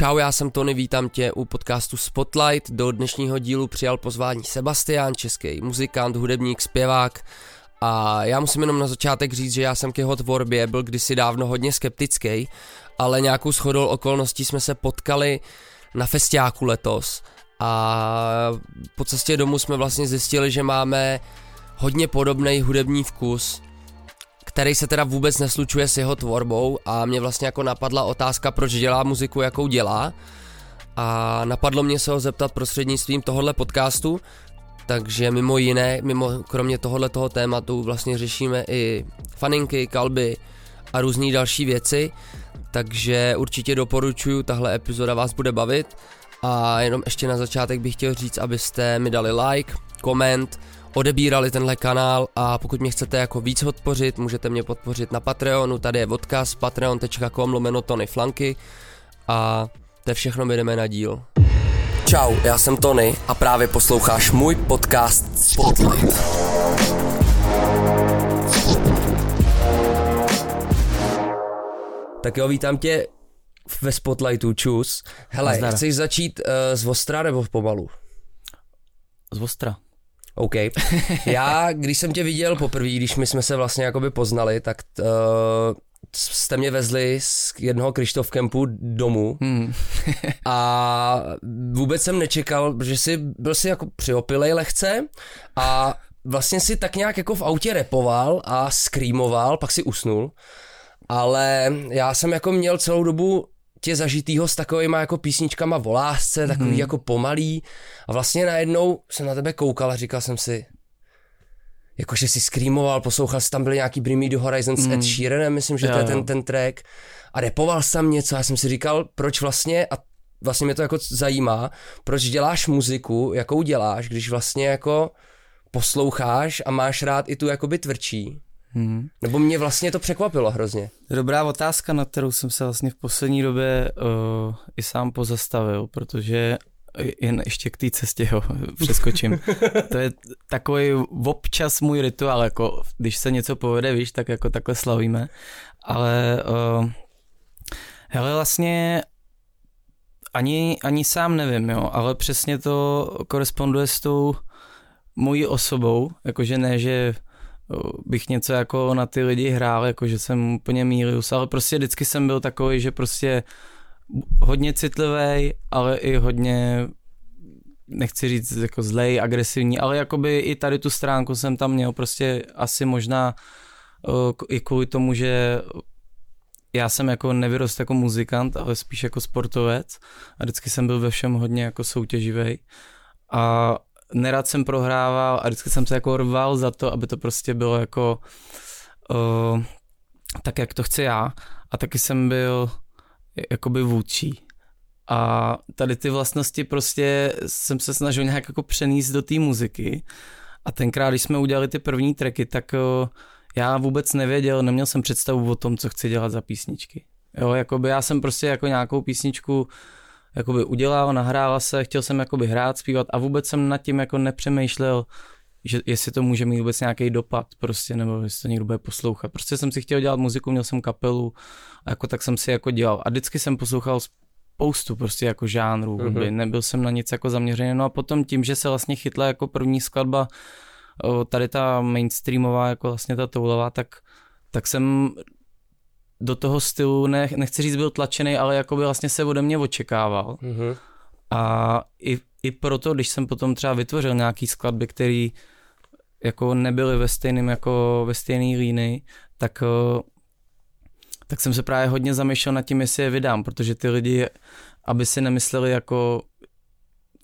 Čau, já jsem Tony, vítám tě u podcastu Spotlight. Do dnešního dílu přijal pozvání Sebastian, český muzikant, hudebník, zpěvák. A já musím jenom na začátek říct, že já jsem k jeho tvorbě byl kdysi dávno hodně skeptický, ale nějakou shodou okolností jsme se potkali na festiáku letos a po cestě domů jsme vlastně zjistili, že máme hodně podobný hudební vkus, který se teda vůbec neslučuje s jeho tvorbou a mě vlastně jako napadla otázka, proč dělá muziku, jakou dělá. A napadlo mě se ho zeptat prostřednictvím tohohle podcastu, takže mimo jiné, mimo kromě tohohle toho tématu vlastně řešíme i faninky, kalby a různé další věci, takže určitě doporučuji, tahle epizoda vás bude bavit. A jenom ještě na začátek bych chtěl říct, abyste mi dali like, koment, odebírali tenhle kanál a pokud mě chcete jako víc podpořit, můžete mě podpořit na Patreonu, tady je odkaz patreon.com lomeno Tony Flanky a to je všechno, my jdeme na díl. Čau, já jsem Tony a právě posloucháš můj podcast Spotlight. Tak jo, vítám tě ve Spotlightu, čus. Hele, Nazdar. chceš začít uh, z Ostra nebo pomalu? Z Ostra. OK. Já, když jsem tě viděl poprvé, když my jsme se vlastně jakoby poznali, tak uh, jste mě vezli z jednoho Krištof Kempu domů Hmm. a vůbec jsem nečekal, že si byl si jako přiopilej lehce a vlastně si tak nějak jako v autě repoval a screamoval, pak si usnul, ale já jsem jako měl celou dobu tě zažitýho s takovýma jako písničkama o lásce, takový Mhm. jako pomalý a vlastně najednou jsem na tebe koukal a říkal jsem si, jakože si screamoval, poslouchal jsi, tam byly nějaký Bring Me the Horizon s Ed Mm. Sheeranem, myslím, že Jo, to je ten, ten track a repoval jsem něco, já jsem si říkal, proč vlastně, a vlastně mě to jako zajímá, proč děláš muziku, jakou děláš, když vlastně jako posloucháš a máš rád i tu jakoby tvrdší. Hmm. Nebo mě vlastně to překvapilo hrozně. Dobrá otázka, na kterou jsem se vlastně v poslední době uh, i sám pozastavil, protože jen ještě k té cestě ho přeskočím. to je takový občas můj rituál, jako když se něco povede, víš, tak jako takhle slavíme. Ale uh, hele, vlastně ani, ani sám nevím, jo, ale přesně to koresponduje s tou mojí osobou, jakože ne, že bych něco jako na ty lidi hrál, jako že jsem úplně mýlius, ale prostě vždycky jsem byl takový, že prostě hodně citlivý, ale i hodně nechci říct jako zlej, agresivní, ale jakoby i tady tu stránku jsem tam měl prostě asi možná k- i kvůli tomu, že já jsem jako nevyrost jako muzikant, ale spíš jako sportovec a vždycky jsem byl ve všem hodně jako soutěživý a nerad jsem prohrával a vždycky jsem se jako rval za to, aby to prostě bylo jako uh, tak, jak to chci já a taky jsem byl jakoby vůdčí. A tady ty vlastnosti prostě jsem se snažil nějak jako přenést do té muziky a tenkrát, když jsme udělali ty první tracky, tak uh, já vůbec nevěděl, neměl jsem představu o tom, co chci dělat za písničky. Jo, jakoby já jsem prostě jako nějakou písničku jakoby udělal, nahrála se, chtěl jsem jakoby hrát, zpívat a vůbec jsem nad tím jako nepřemýšlel, že jestli to může mít vůbec nějaký dopad prostě, nebo jestli to někdo bude poslouchat. Prostě jsem si chtěl dělat muziku, měl jsem kapelu a jako tak jsem si jako dělal. A vždycky jsem poslouchal spoustu prostě jako žánrů hudby, Mhm. nebyl jsem na nic jako zaměřený. No a potom tím, že se vlastně chytla jako první skladba tady ta mainstreamová, jako vlastně ta toulová, tak, tak jsem do toho stylu, ne, nechci říct byl tlačený, ale jako by vlastně se ode mě očekával. Mhm. A i, i proto, když jsem potom třeba vytvořil nějaký skladby, které jako nebyly ve stejném jako ve stejné línii, tak, eh, tak jsem se právě hodně zamýšlel nad tím, jestli je vydám, protože ty lidi, aby si nemysleli jako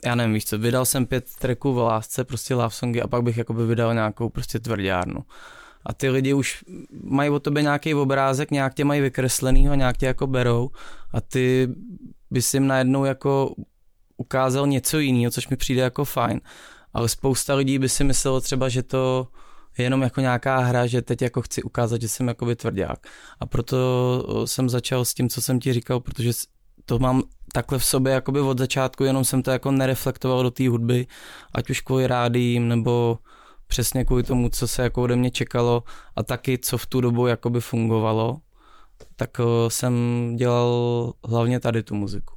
já nevím, víš co, vydal jsem pět tracků v lásce, prostě love songy a pak bych jakoby vydal nějakou prostě tvrdárnu. A ty lidi už mají o tobě nějaký obrázek, nějak tě mají vykreslenýho, nějak tě jako berou a ty bys jim najednou jako ukázal něco jiného, což mi přijde jako fajn. Ale spousta lidí by si myslelo třeba, že to je jenom jako nějaká hra, že teď jako chci ukázat, že jsem jakoby tvrdák. A proto jsem začal s tím, co jsem ti říkal, protože to mám takhle v sobě jakoby od začátku, jenom jsem to jako nereflektoval do té hudby, ať už kvůli rádím, nebo přesně kvůli tomu, co se jako ode mě čekalo a taky, co v tu dobu jakoby fungovalo, tak eh, jsem dělal hlavně tady tu muziku.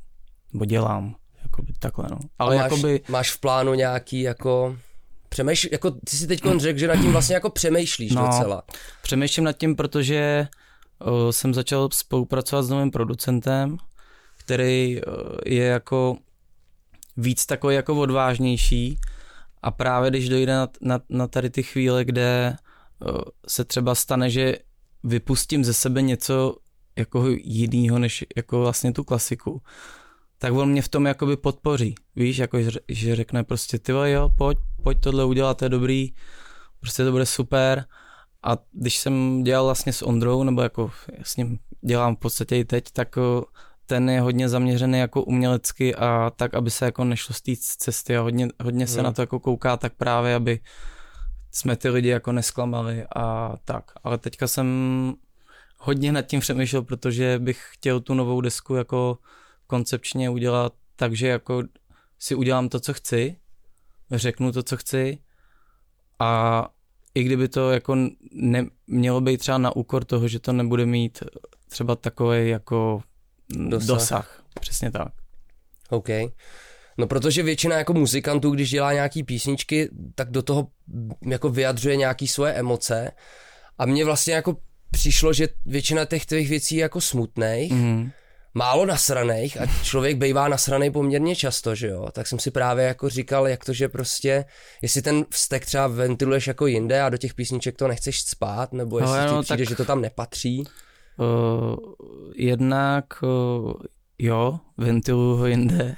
nebo dělám, jakoby takhle no. Ale máš, jakoby... máš v plánu nějaký jako Přemýšl, jako ty si teď řekl, že nad tím vlastně jako přemýšlíš no, docela. Přemýšlím nad tím, protože uh, jsem začal spolupracovat s novým producentem, který uh, je jako víc takový jako odvážnější a právě když dojde na, na, na tady ty chvíle, kde uh, se třeba stane, že vypustím ze sebe něco jako jinýho, než jako vlastně tu klasiku, tak on mě v tom jakoby podpoří, víš, jako že řekne prostě ty jo, pojď, pojď tohle udělat, to je dobrý, prostě to bude super. A když jsem dělal vlastně s Ondrou, nebo jako s ním dělám v podstatě i teď, tak ten je hodně zaměřený jako umělecky a tak, aby se jako nešlo z té cesty a hodně, hodně se hmm. na to jako kouká tak právě, aby jsme ty lidi jako nesklamali a tak. Ale teďka jsem hodně nad tím přemýšlel, protože bych chtěl tu novou desku jako koncepčně udělat tak, že jako si udělám to, co chci, řeknu to, co chci a i kdyby to jako ne, mělo být třeba na úkor toho, že to nebude mít třeba takový jako dosah. dosah. Přesně tak. OK. No protože většina jako muzikantů, když dělá nějaký písničky, tak do toho jako vyjadřuje nějaký svoje emoce a mně vlastně jako přišlo, že většina těch tvých věcí je jako smutných, mm málo nasraných a člověk bývá nasraný poměrně často, že jo, tak jsem si právě jako říkal, jak to, že prostě, jestli ten vztek třeba ventiluješ jako jinde a do těch písniček to nechceš spát, nebo jestli no, ti přijde, tak... že to tam nepatří. Uh, jednak uh, jo, ventiluju ho jinde,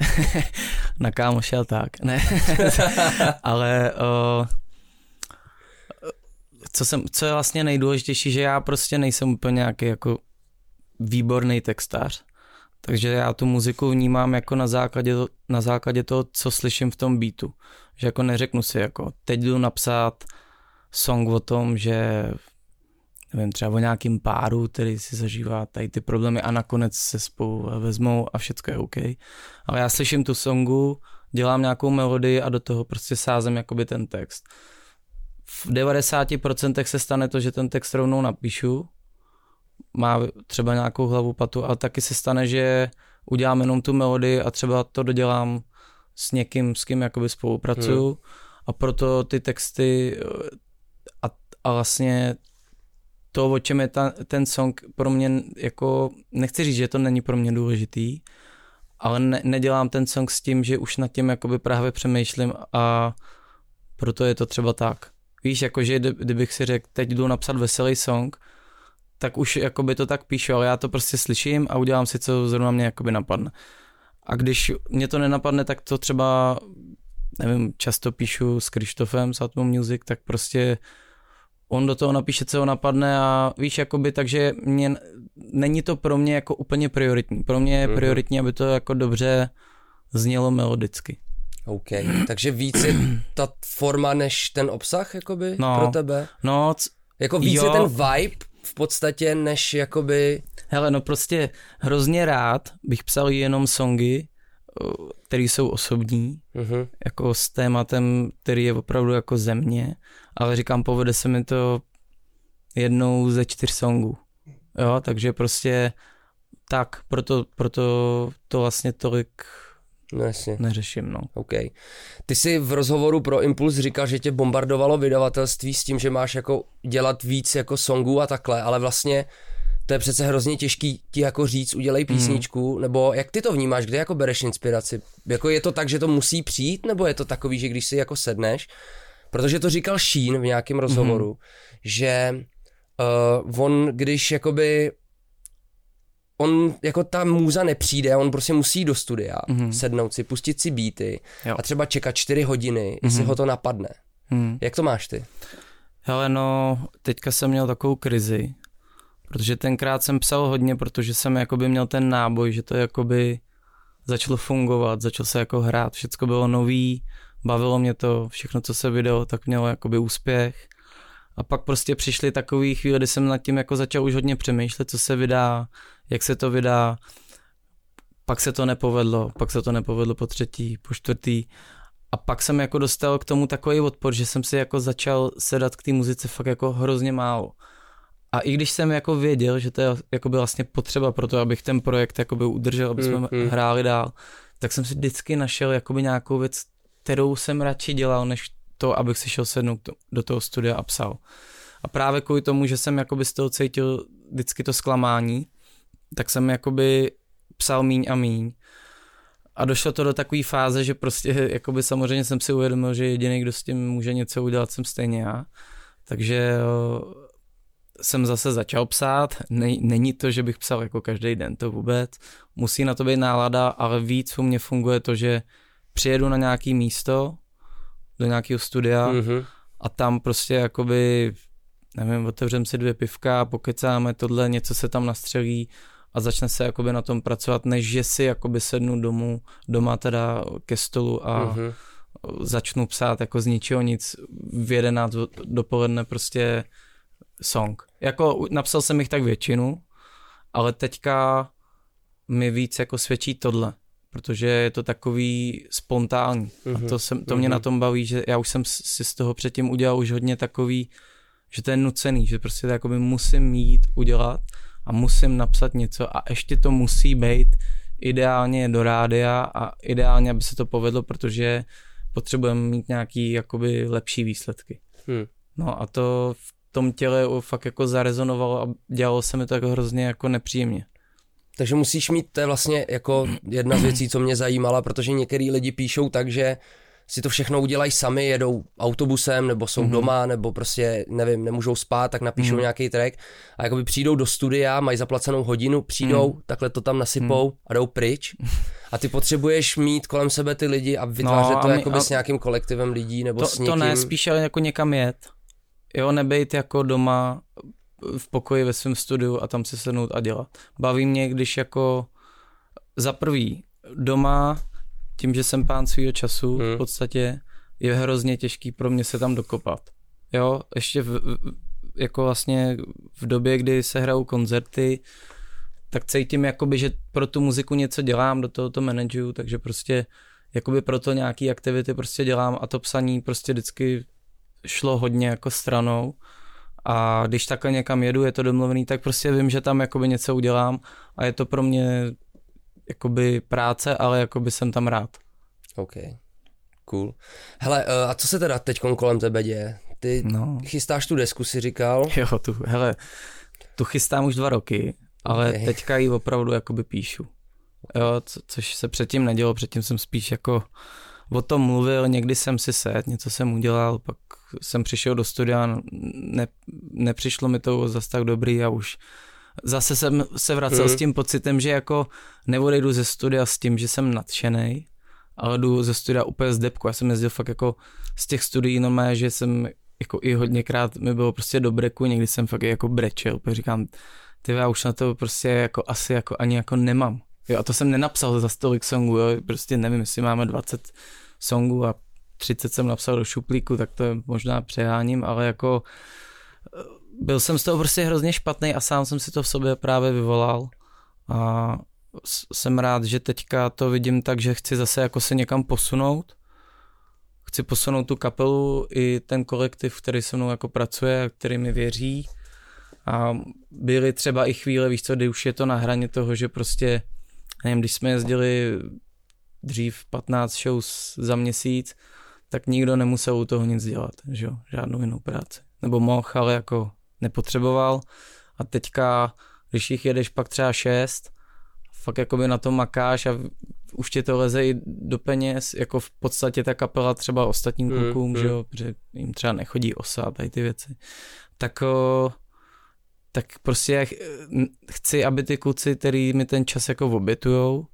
na kámoše a tak, ne, ale uh, co, jsem, co je vlastně nejdůležitější, že já prostě nejsem úplně nějaký jako výborný textář. Takže já tu muziku vnímám jako na základě, na základě toho, co slyším v tom beatu. Že jako neřeknu si jako, teď jdu napsat song o tom, že nevím, třeba o nějakým páru, který si zažívá tady ty problémy a nakonec se spolu vezmou a všechno je OK. Ale já slyším tu songu, dělám nějakou melodii a do toho prostě sázem jakoby ten text. V 90% se stane to, že ten text rovnou napíšu, má třeba nějakou hlavu patu, ale taky se stane, že udělám jenom tu melodii a třeba to dodělám s někým, s kým jakoby spolupracuju hmm. a proto ty texty eh, a, a vlastně to, o čem je ta, ten song pro mě jako, nechci říct, že to není pro mě důležitý, ale ne, nedělám ten song s tím, že už nad tím jakoby právě přemýšlím a proto je to třeba tak. Víš, jakože kdybych si řekl, teď jdu napsat veselý song, tak už jakoby to tak píšu, ale já to prostě slyším a udělám si, co zrovna mě jakoby napadne. A když mě to nenapadne, tak to třeba, nevím, často píšu s Krištofem z Atmo Music, tak prostě on do toho napíše, co ho napadne a víš, jakoby, takže mě, není to pro mě jako úplně prioritní. Pro mě je mhm. prioritní, aby to jako dobře znělo melodicky. OK, takže víc je ta forma než ten obsah, jakoby, no, pro tebe? No, c- jako víc jo. je ten vibe v podstatě, než jakoby... Hele, no prostě hrozně rád bych psal jenom songy, které jsou osobní, uh-huh. jako s tématem, který je opravdu jako země, ale říkám, povede se mi to jednou ze čtyř songů. Jo, takže prostě tak, proto, proto to vlastně tolik No jasně. Neřeším, no. OK. Ty jsi v rozhovoru pro Impuls říkal, že tě bombardovalo vydavatelství s tím, že máš jako dělat víc jako songů a takhle, ale vlastně to je přece hrozně těžký ti jako říct, udělej mhm. písničku, mm. nebo jak ty to vnímáš, kde jako bereš inspiraci? Jako je to tak, že to musí přijít, nebo je to takový, že když si jako sedneš, protože to říkal Sheen v nějakém rozhovoru, mm. že uh, on, když jakoby on jako ta můza nepřijde, on prostě musí do studia, mm-hmm. sednout si, pustit si beaty jo. a třeba čekat čtyři hodiny, mm-hmm. jestli ho to napadne. Mm. Jak to máš ty? Hele, no, teďka jsem měl takovou krizi, protože tenkrát jsem psal hodně, protože jsem jakoby měl ten náboj, že to jakoby začalo fungovat, začal se jako hrát, všechno bylo nový, bavilo mě to, všechno, co se vydalo, tak mělo jakoby úspěch. A pak prostě přišly takové chvíle, kdy jsem nad tím jako začal už hodně přemýšlet, co se vydá, jak se to vydá. Pak se to nepovedlo, pak se to nepovedlo po třetí, po čtvrtý. A pak jsem jako dostal k tomu takový odpor, že jsem si jako začal sedat k té muzice fakt jako hrozně málo. A i když jsem jako věděl, že to je jako by vlastně potřeba pro to, abych ten projekt jako by udržel, aby jsme mm, mm. hráli dál, tak jsem si vždycky našel jakoby nějakou věc, kterou jsem radši dělal, než to, abych si šel sednout do toho studia a psal. A právě kvůli tomu, že jsem jakoby z toho cítil vždycky to zklamání, tak jsem jakoby psal míň a míň. A došlo to do takové fáze, že prostě jakoby samozřejmě jsem si uvědomil, že jediný, kdo s tím může něco udělat, jsem stejně já. Takže jsem zase začal psát. Není to, že bych psal jako každý den, to vůbec. Musí na to být nálada, ale víc u mě funguje to, že přijedu na nějaký místo, do nějakého studia mm-hmm. a tam prostě jakoby, nevím, otevřem si dvě pivka, pokecáme tohle, něco se tam nastřelí a začne se jakoby na tom pracovat, než že si jakoby sednu domů, doma teda ke stolu a mm-hmm. začnu psát jako z ničeho nic v 11 dopoledne prostě song. Jako napsal jsem jich tak většinu, ale teďka mi víc jako svědčí tohle, protože je to takový spontánní. Mm-hmm. A mhm. to, jsem, to mě mm-hmm. na tom baví, že já už jsem si z toho předtím udělal už hodně takový, že to je nucený, že prostě to jakoby musím mít, udělat a musím napsat něco a ještě to musí být ideálně do rádia a ideálně, aby se to povedlo, protože potřebujeme mít nějaký jakoby lepší výsledky. Hmm. No a to v tom těle fakt jako zarezonovalo a dělalo se mi to jako hrozně jako nepříjemně. Takže musíš mít, to je vlastně jako jedna z věcí, co mě zajímala, protože některý lidi píšou tak, že si to všechno udělají sami, jedou autobusem, nebo jsou mm-hmm. doma, nebo prostě, nevím, nemůžou spát, tak napíšou mm-hmm. nějaký track a jakoby přijdou do studia, mají zaplacenou hodinu, přijdou, mm-hmm. takhle to tam nasypou mm-hmm. a jdou pryč. A ty potřebuješ mít kolem sebe ty lidi a vytvářet no, to a my, jakoby a... s nějakým kolektivem lidí, nebo to, s někým. To ne, spíš ale jako někam jet. Jo, nebejt jako doma v pokoji ve svém studiu a tam se sednout a dělat. Baví mě, když jako za prvý doma, tím, že jsem pán svýho času hmm. v podstatě, je hrozně těžký pro mě se tam dokopat. Jo, ještě v, jako vlastně v době, kdy se hrajou koncerty, tak cítím jakoby, že pro tu muziku něco dělám, do toho to manažuju, takže prostě jakoby pro to nějaký aktivity prostě dělám a to psaní prostě vždycky šlo hodně jako stranou a když takhle někam jedu, je to domluvený, tak prostě vím, že tam jakoby něco udělám a je to pro mě jakoby práce, ale jakoby jsem tam rád. OK, cool. Hele, eh, a co se teda teď kolem tebe děje? Ty no. chystáš tu desku, si říkal? Jo, tu, hele, tu chystám už dva roky, ale okay. teďka ji opravdu jakoby píšu. Jo, co, což se předtím nedělo, předtím jsem spíš jako o tom mluvil, někdy jsem si set, něco jsem udělal, pak jsem přišel do studia, ne, nepřišlo mi to zase tak dobrý a už zase jsem se vracel mm. s tím pocitem, že jako neodejdu ze studia s tím, že jsem nadšený, ale jdu ze studia úplně z depku. Já jsem jezdil fakt jako z těch studií normálně, že jsem jako i hodněkrát mi bylo prostě do breku, někdy jsem fakt jako brečel, protože říkám, ty já už na to prostě jako asi jako ani jako nemám. Jo, a to jsem nenapsal za stolik songů, jo, prostě nevím, jestli máme 20 songů a 30 jsem napsal do šuplíku, tak to je možná přeháním, ale jako eh, byl jsem z toho prostě hrozně špatný a sám jsem si to v sobě právě vyvolal a jsem rád, že teďka to vidím tak, že chci zase jako se někam posunout. Chci posunout tu kapelu i ten kolektiv, který se mnou jako pracuje, který mi věří. A byly třeba i chvíle, víš co, kdy už je to na hraně toho, že prostě, nevím, když jsme jezdili dřív 15 shows za měsíc, tak nikdo nemusel u toho nic dělat, že jo, žádnou jinou práci. Nebo mohl, ale jako nepotřeboval. A teďka, když jich jedeš pak třeba šest, fakt jako by na to makáš a už ti to leze i do peněz, jako v podstatě ta kapela třeba ostatním mm, klukům, mm. že jo, protože jim třeba nechodí osa a tady ty věci. Tak o, tak prostě chci, aby ty kluci, který mi ten čas jako obětujou,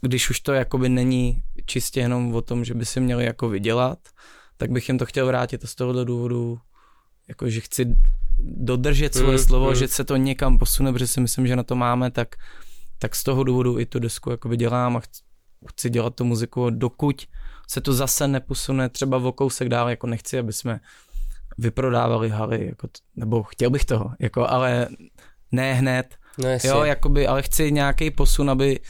když už to jakoby není čistě jenom o tom, že by si měli jako vydělat, tak bych jim to chtěl vrátit a z tohohle důvodu jako, že chci dodržet svoje mm, slovo, mm. že se to někam posune, protože si myslím, že na to máme, tak, tak z toho důvodu i tu desku jakoby dělám a chci, chci dělat tu muziku, dokud se to zase neposune třeba o kousek dál, jako nechci, aby jsme vyprodávali haly, jako t- nebo chtěl bych toho, jako, ale ne hned, no jo, jakoby, ale chci nějaký posun, aby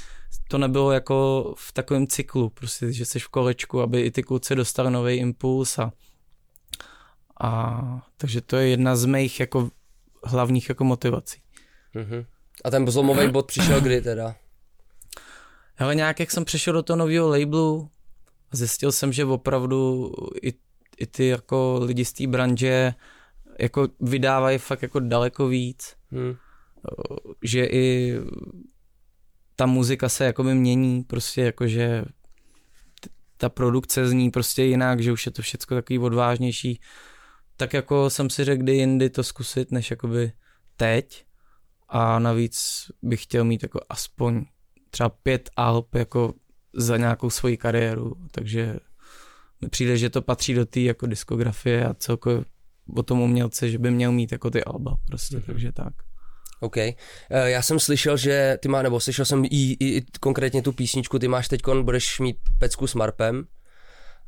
to nebylo jako v takovém cyklu, prostě, že jsi v kolečku, aby i ty kluci dostali nový impuls a, a takže to je jedna z mých jako hlavních jako motivací. Mm-hmm. A ten zlomový bod přišel kdy teda? Ale nějak jak jsem přešel do toho nového labelu, zjistil jsem, že opravdu i, i ty jako lidi z té branže jako vydávají fakt jako daleko víc. Hmm. Že i ta muzika se jakoby mění, prostě jakože ta produkce zní prostě jinak, že už je to všechno takový odvážnější. Tak jako jsem si řekl, kdy jindy to zkusit, než jakoby teď. A navíc bych chtěl mít jako aspoň třeba pět alb jako za nějakou svoji kariéru, takže mi přijde, že to patří do té jako diskografie a celkově o tom umělce, že by měl mít jako ty alba prostě, mm-hmm. takže tak. OK. Eh, já jsem slyšel, že ty má, nebo slyšel jsem i, i, i konkrétně tu písničku, ty máš teď, budeš mít pecku s Marpem,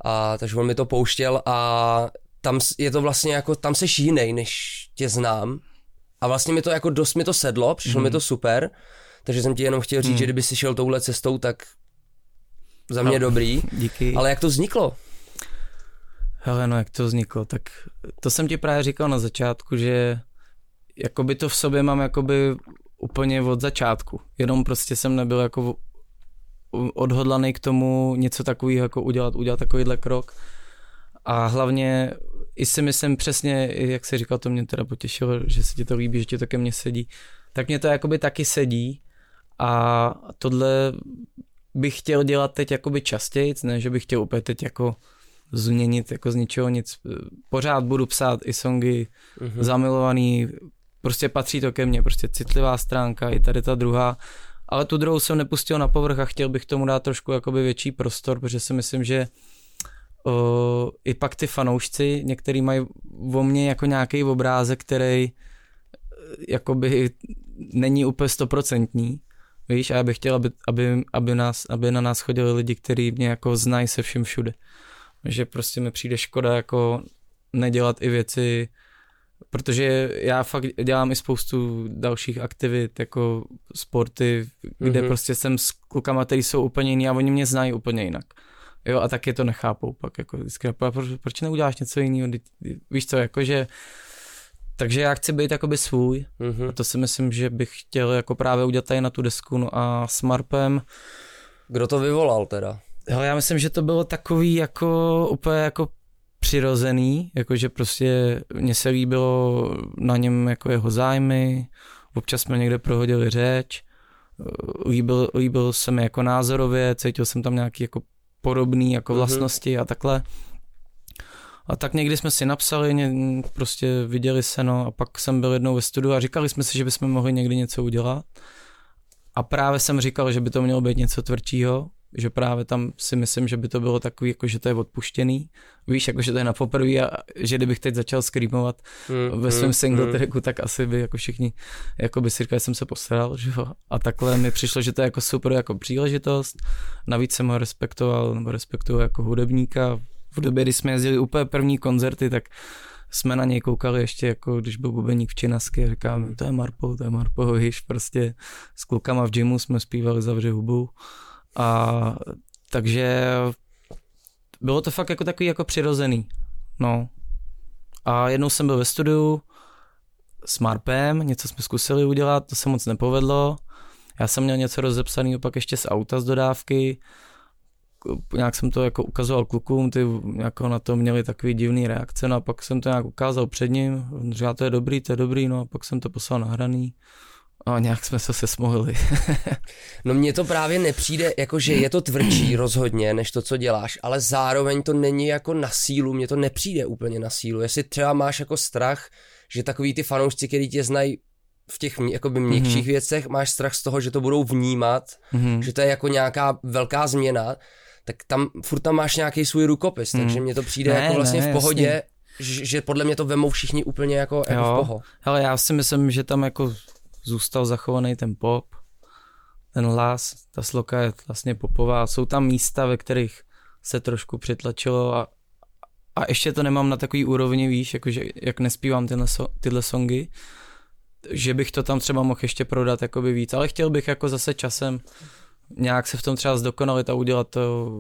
a takže on mi to pouštěl a tam je to vlastně jako, tam seš jiný, než tě znám. A vlastně mi to jako dost mi to sedlo, přišlo mm. mi mhm. to super, takže jsem ti jenom chtěl říct, mm. že kdyby si šel touhle cestou, tak za mě no, dobrý. Díky. Ale jak to vzniklo? Hele, no jak to vzniklo, tak to jsem ti právě říkal na začátku, že jakoby to v sobě mám jakoby úplně od začátku. Jenom prostě jsem nebyl jako odhodlaný k tomu něco takového jako udělat, udělat takovýhle krok. A hlavně i si myslím přesně, jak jsi říkal, to mě teda potěšilo, že se ti to líbí, že ti to ke mně sedí, tak mě to jakoby taky sedí a tohle bych chtěl dělat teď jakoby častěji, ne, že bych chtěl úplně teď jako změnit jako z ničeho nic. Pořád budu psát i songy mm-hmm. zamilovaný, prostě patří to ke mně, prostě citlivá stránka, i tady ta druhá, ale tu druhou jsem nepustil na povrch a chtěl bych tomu dát trošku jakoby větší prostor, protože si myslím, že o, i pak ty fanoušci, některý mají o mně jako nějaký obrázek, který e, jakoby není úplně stoprocentní, víš, a já bych chtěl, aby, aby, aby, nás, aby na nás chodili lidi, kteří mě jako znají se vším všude. Že prostě mi přijde škoda jako nedělat i věci, protože já fakt dělám i spoustu dalších aktivit, jako sporty, kde mm-hmm. prostě jsem s klukama, kteří jsou úplně jiný a oni mě znají úplně jinak. Jo, a taky to nechápou pak, jako vždycky, proč, proč neuděláš něco jiného, víš co, jakože, takže já chci být jakoby svůj, mm-hmm. a to si myslím, že bych chtěl jako právě udělat tady na tu desku, no a s Marpem. Kdo to vyvolal teda? Hele, já myslím, že to bylo takový jako úplně jako přirozený, jakože prostě mně se líbilo na něm jako jeho zájmy, občas jsme někde prohodili řeč, líbil, líbil se mi jako názorově, cítil jsem tam nějaký jako podobný jako mhm. vlastnosti mm-hmm. a takhle. A tak někdy jsme si napsali, ně, prostě viděli se, no a pak jsem byl jednou ve studiu a říkali jsme si, že bychom mohli někdy něco udělat. A právě jsem říkal, že by to mělo být něco tvrdšího, že právě tam si myslím, že by to bylo takový, jako že to je odpuštěný. Víš, jako že to je na poprvé a že kdybych teď začal screamovat mm, ve svém mm, single mm. tracku, tak asi by jako všichni jako by si říkali, že jsem se posral, že jo. A takhle mi přišlo, že to je jako super jako příležitost. Navíc jsem ho respektoval, nebo respektuju jako hudebníka. V době, kdy jsme jezdili úplně první koncerty, tak jsme na něj koukali ještě jako, když byl bubeník v Činasky a říkám, to je Marpo, to je Marpo, víš, prostě s klukama v gymu jsme zpívali zavře hubu a takže bylo to fakt jako takový jako přirozený. No. A jednou jsem byl ve studiu s Marpem, něco jsme zkusili udělat, to se moc nepovedlo. Já jsem měl něco rozepsaného pak ještě z auta z dodávky. Nějak jsem to jako ukazoval klukům, ty jako na to měli takový divný reakce, no a pak jsem to nějak ukázal před ním, říkal, to je dobrý, to je dobrý, no a pak jsem to poslal nahraný. A nějak jsme se sesmohli. no mně to právě nepřijde, jako že je to tvrdší rozhodně, než to, co děláš, ale zároveň to není jako na sílu, mně to nepřijde úplně na sílu. Jestli třeba máš jako strach, že takový ty fanoušci, kteří tě znají v těch jakoby měkčích mm-hmm. věcech, máš strach z toho, že to budou vnímat, mm-hmm. že to je jako nějaká velká změna, tak tam furt tam máš nějaký svůj rukopis, mm. takže mně to přijde ne, jako vlastně ne, v pohodě, že, že podle mě to vemou všichni úplně jako, jako v poho. Hele, já si myslím, že tam jako zůstal zachovaný ten pop, ten hlas, ta sloka je vlastně popová. Jsou tam místa, ve kterých se trošku přitlačilo a, a ještě to nemám na takový úrovni, víš, jakože jak nespívám tyhle, tyhle songy, že bych to tam třeba mohl ještě prodat jakoby víc, ale chtěl bych jako zase časem nějak se v tom třeba zdokonalit a udělat to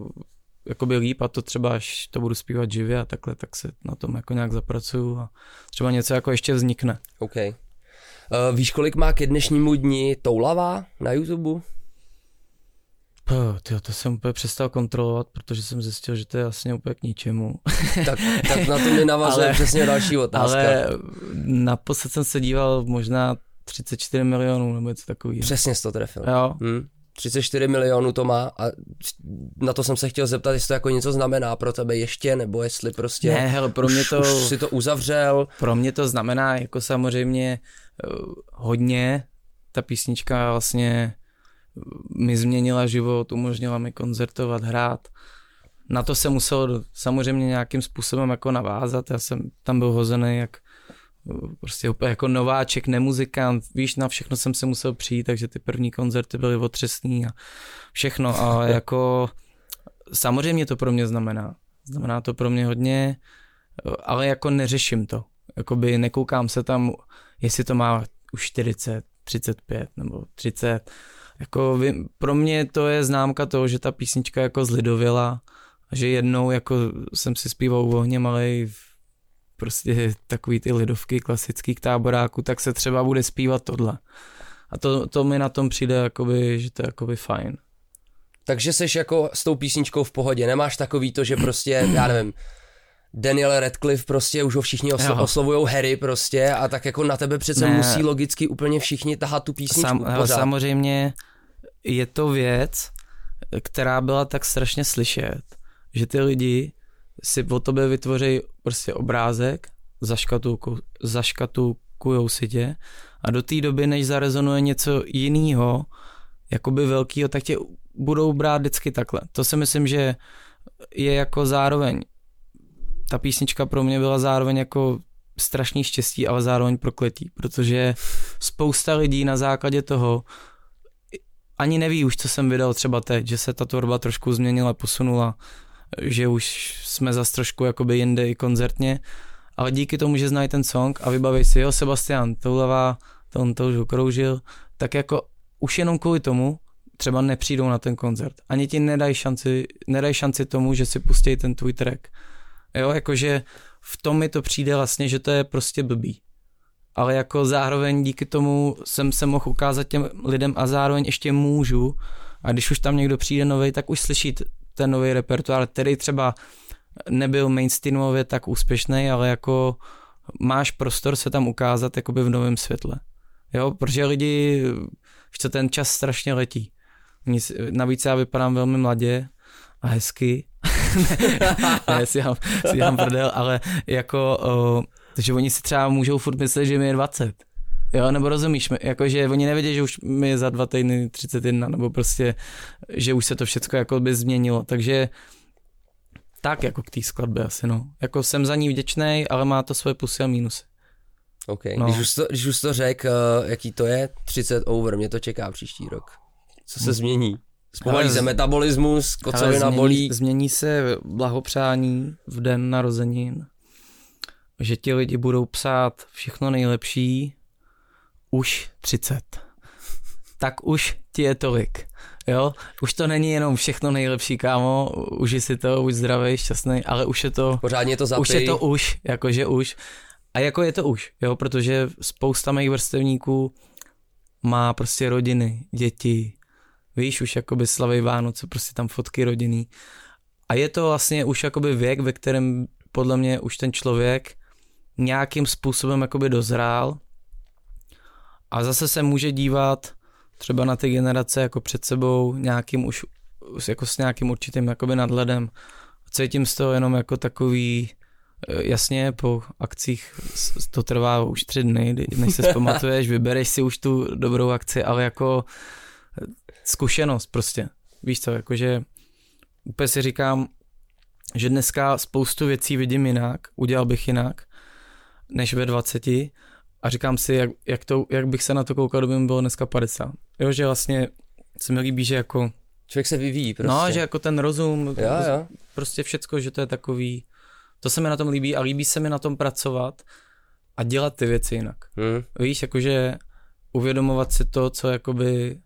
jakoby líp a to třeba až to budu zpívat živě a takhle, tak se na tom jako nějak zapracuju a třeba něco jako ještě vznikne. Okay. Uh, víš, kolik má ke dnešnímu dni Toulavá na YouTube? Tyjo, to jsem úplně přestal kontrolovat, protože jsem zjistil, že to je vlastně úplně k ničemu. tak, tak na to mi navazuje přesně další otázka. Ale naposled jsem se díval možná 34 milionů nebo něco takového. Přesně jsi to trefil. Jo. Hmm. 34 milionů to má a na to jsem se chtěl zeptat, jestli to jako něco znamená pro tebe ještě, nebo jestli prostě ne, hele, pro mě už, to, už si to uzavřel. Pro mě to znamená jako samozřejmě uh, hodně, ta písnička vlastně mi změnila život, umožnila mi koncertovat, hrát. Na to se muselo samozřejmě nějakým způsobem jako navázat, já jsem tam byl hozený jak prostě úplně jako nováček, nemuzikant, víš, na všechno jsem se musel přijít, takže ty první koncerty byly otřesný a všechno a jako samozřejmě to pro mě znamená. Znamená to pro mě hodně, ale jako neřeším to. Jakoby nekoukám se tam, jestli to má už 40, 35 nebo 30. Jako pro mě to je známka toho, že ta písnička jako zlidověla, že jednou jako jsem si zpíval u ohně malej prostě takový ty lidovky klasických táboráků, tak se třeba bude zpívat tohle. A to, to mi na tom přijde, jakoby, že to je jakoby fajn. Takže jsi jako s tou písničkou v pohodě, nemáš takový to, že prostě, já nevím, Daniel Radcliffe prostě už ho všichni oslo- oslovují Harry prostě a tak jako na tebe přece ne. musí logicky úplně všichni tahat tu písničku Sam, hele, Samozřejmě je to věc, která byla tak strašně slyšet, že ty lidi si o tobě vytvoří prostě obrázek, zaškatulkujou si tě a do té doby, než zarezonuje něco jiného, jakoby velkýho, tak tě budou brát vždycky takhle. To si myslím, že je jako zároveň, ta písnička pro mě byla zároveň jako strašný štěstí, ale zároveň prokletí, protože spousta lidí na základě toho ani neví už, co jsem vydal třeba teď, že se ta tvorba trošku změnila, posunula, že už jsme zase trošku jakoby jinde i koncertně, ale díky tomu, že znají ten song a vybaví si, jo, Sebastian, toulevá, to on to už okroužil, tak jako už jenom kvůli tomu třeba nepřijdou na ten koncert. Ani ti nedají šanci, nedají šanci tomu, že si pustí ten tvůj track. Jo, jakože v tom mi to přijde vlastně, že to je prostě blbý. Ale jako zároveň díky tomu jsem se mohl ukázat těm lidem a zároveň ještě můžu. A když už tam někdo přijde nový, tak už slyší ten nový repertoár, který třeba nebyl mainstreamově tak úspěšný, ale jako máš prostor se tam ukázat jakoby v novém světle. Jo, protože lidi, že ten čas strašně letí. Navíc já vypadám velmi mladě a hezky. ne, si mám, si mám prdel, ale jako, o, že oni si třeba můžou furt myslet, že mi je 20. Jo, nebo rozumíš, jakože oni nevědí, že už mi je za dva týdny 31, nebo prostě, že už se to všechno jako by změnilo, takže tak jako k té skladbě asi, no. Jako jsem za ní vděčný, ale má to svoje plusy a mínusy. OK, no. když, už to, když už to řek, uh, jaký to je, 30 over, mě to čeká příští rok. Co se hmm. změní? Zpomalí se metabolismus, kocovina změní, bolí. Změní se blahopřání v den narozenin, že ti lidi budou psát všechno nejlepší, už 30. Tak už ti je tolik. Jo, už to není jenom všechno nejlepší, kámo, uži si to, už zdravý, šťastný, ale už je to... Pořádně to zapij. Už je to už, jakože už. A jako je to už, jo, protože spousta mých vrstevníků má prostě rodiny, děti, víš, už jakoby slavej Vánoce, prostě tam fotky rodiny. A je to vlastně už jakoby věk, ve kterém podle mě už ten člověk nějakým způsobem jakoby dozrál a zase se může dívat třeba na ty generace jako před sebou nějakým už jako s nějakým určitým jakoby nadhledem. Cítím z toho jenom jako takový, eh, jasně po akcích to trvá už tři dny, než se zpamatuješ, vybereš si už tu dobrou akci, ale jako zkušenost prostě. Víš co, jakože úplně si říkám, že dneska spoustu věcí vidím jinak, udělal bych jinak, než ve 20 a říkám si, jak, jak, to, jak bych se na to koukal, kdyby mi bylo dneska 50. Jo, že vlastně se mi líbí, že jako... Člověk se vyvíjí prostě. No, že jako ten rozum, jo, jo. prostě všecko, že to je takový... To se mi na tom líbí a líbí se mi na tom pracovat a dělat ty věci jinak. Hmm. Víš, jakože uvědomovat si to, co jakoby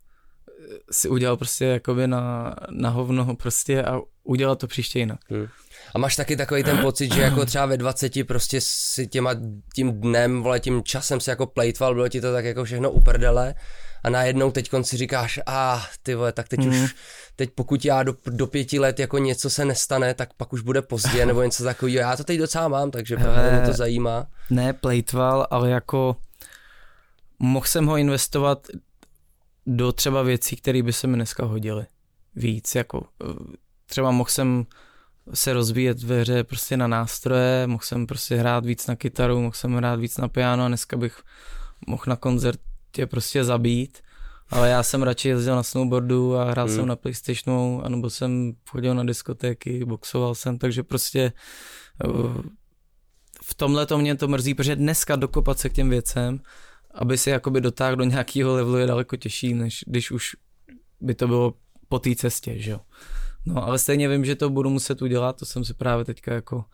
si udělal prostě jakoby na, na hovno prostě a udělat to příště jinak. Hmm. A máš taky takový ten pocit, že jako třeba ve 20 prostě si těma, tím dnem, vole, tím časem si jako plejtval, bylo ti to tak jako všechno uprdele a najednou teď si říkáš, a ah, ty vole, tak teď mm. už, teď pokud já do, do pěti let jako něco se nestane, tak pak už bude pozdě nebo něco takového. Já to teď docela mám, takže Hele, mě to zajímá. Ne plejtval, ale jako mohl jsem ho investovat do třeba věcí, které by se mi dneska hodily. Víc, jako třeba mohl jsem se rozvíjet ve hře prostě na nástroje, mohl jsem prostě hrát víc na kytaru, mohl jsem hrát víc na piano a dneska bych mohl na koncertě prostě zabít, ale já jsem radši jezdil na snowboardu a hrál hmm. jsem na Playstationu, anebo jsem chodil na diskotéky, boxoval jsem, takže prostě eh, v tomhle to mě to mrzí, protože dneska dokopat se k těm věcem, aby si jakoby dotáhl do nějakého levelu je daleko těžší, než když už by to bylo po té cestě, že jo. No ale stejně vím, že to budu muset udělat, to jsem si právě teďka jako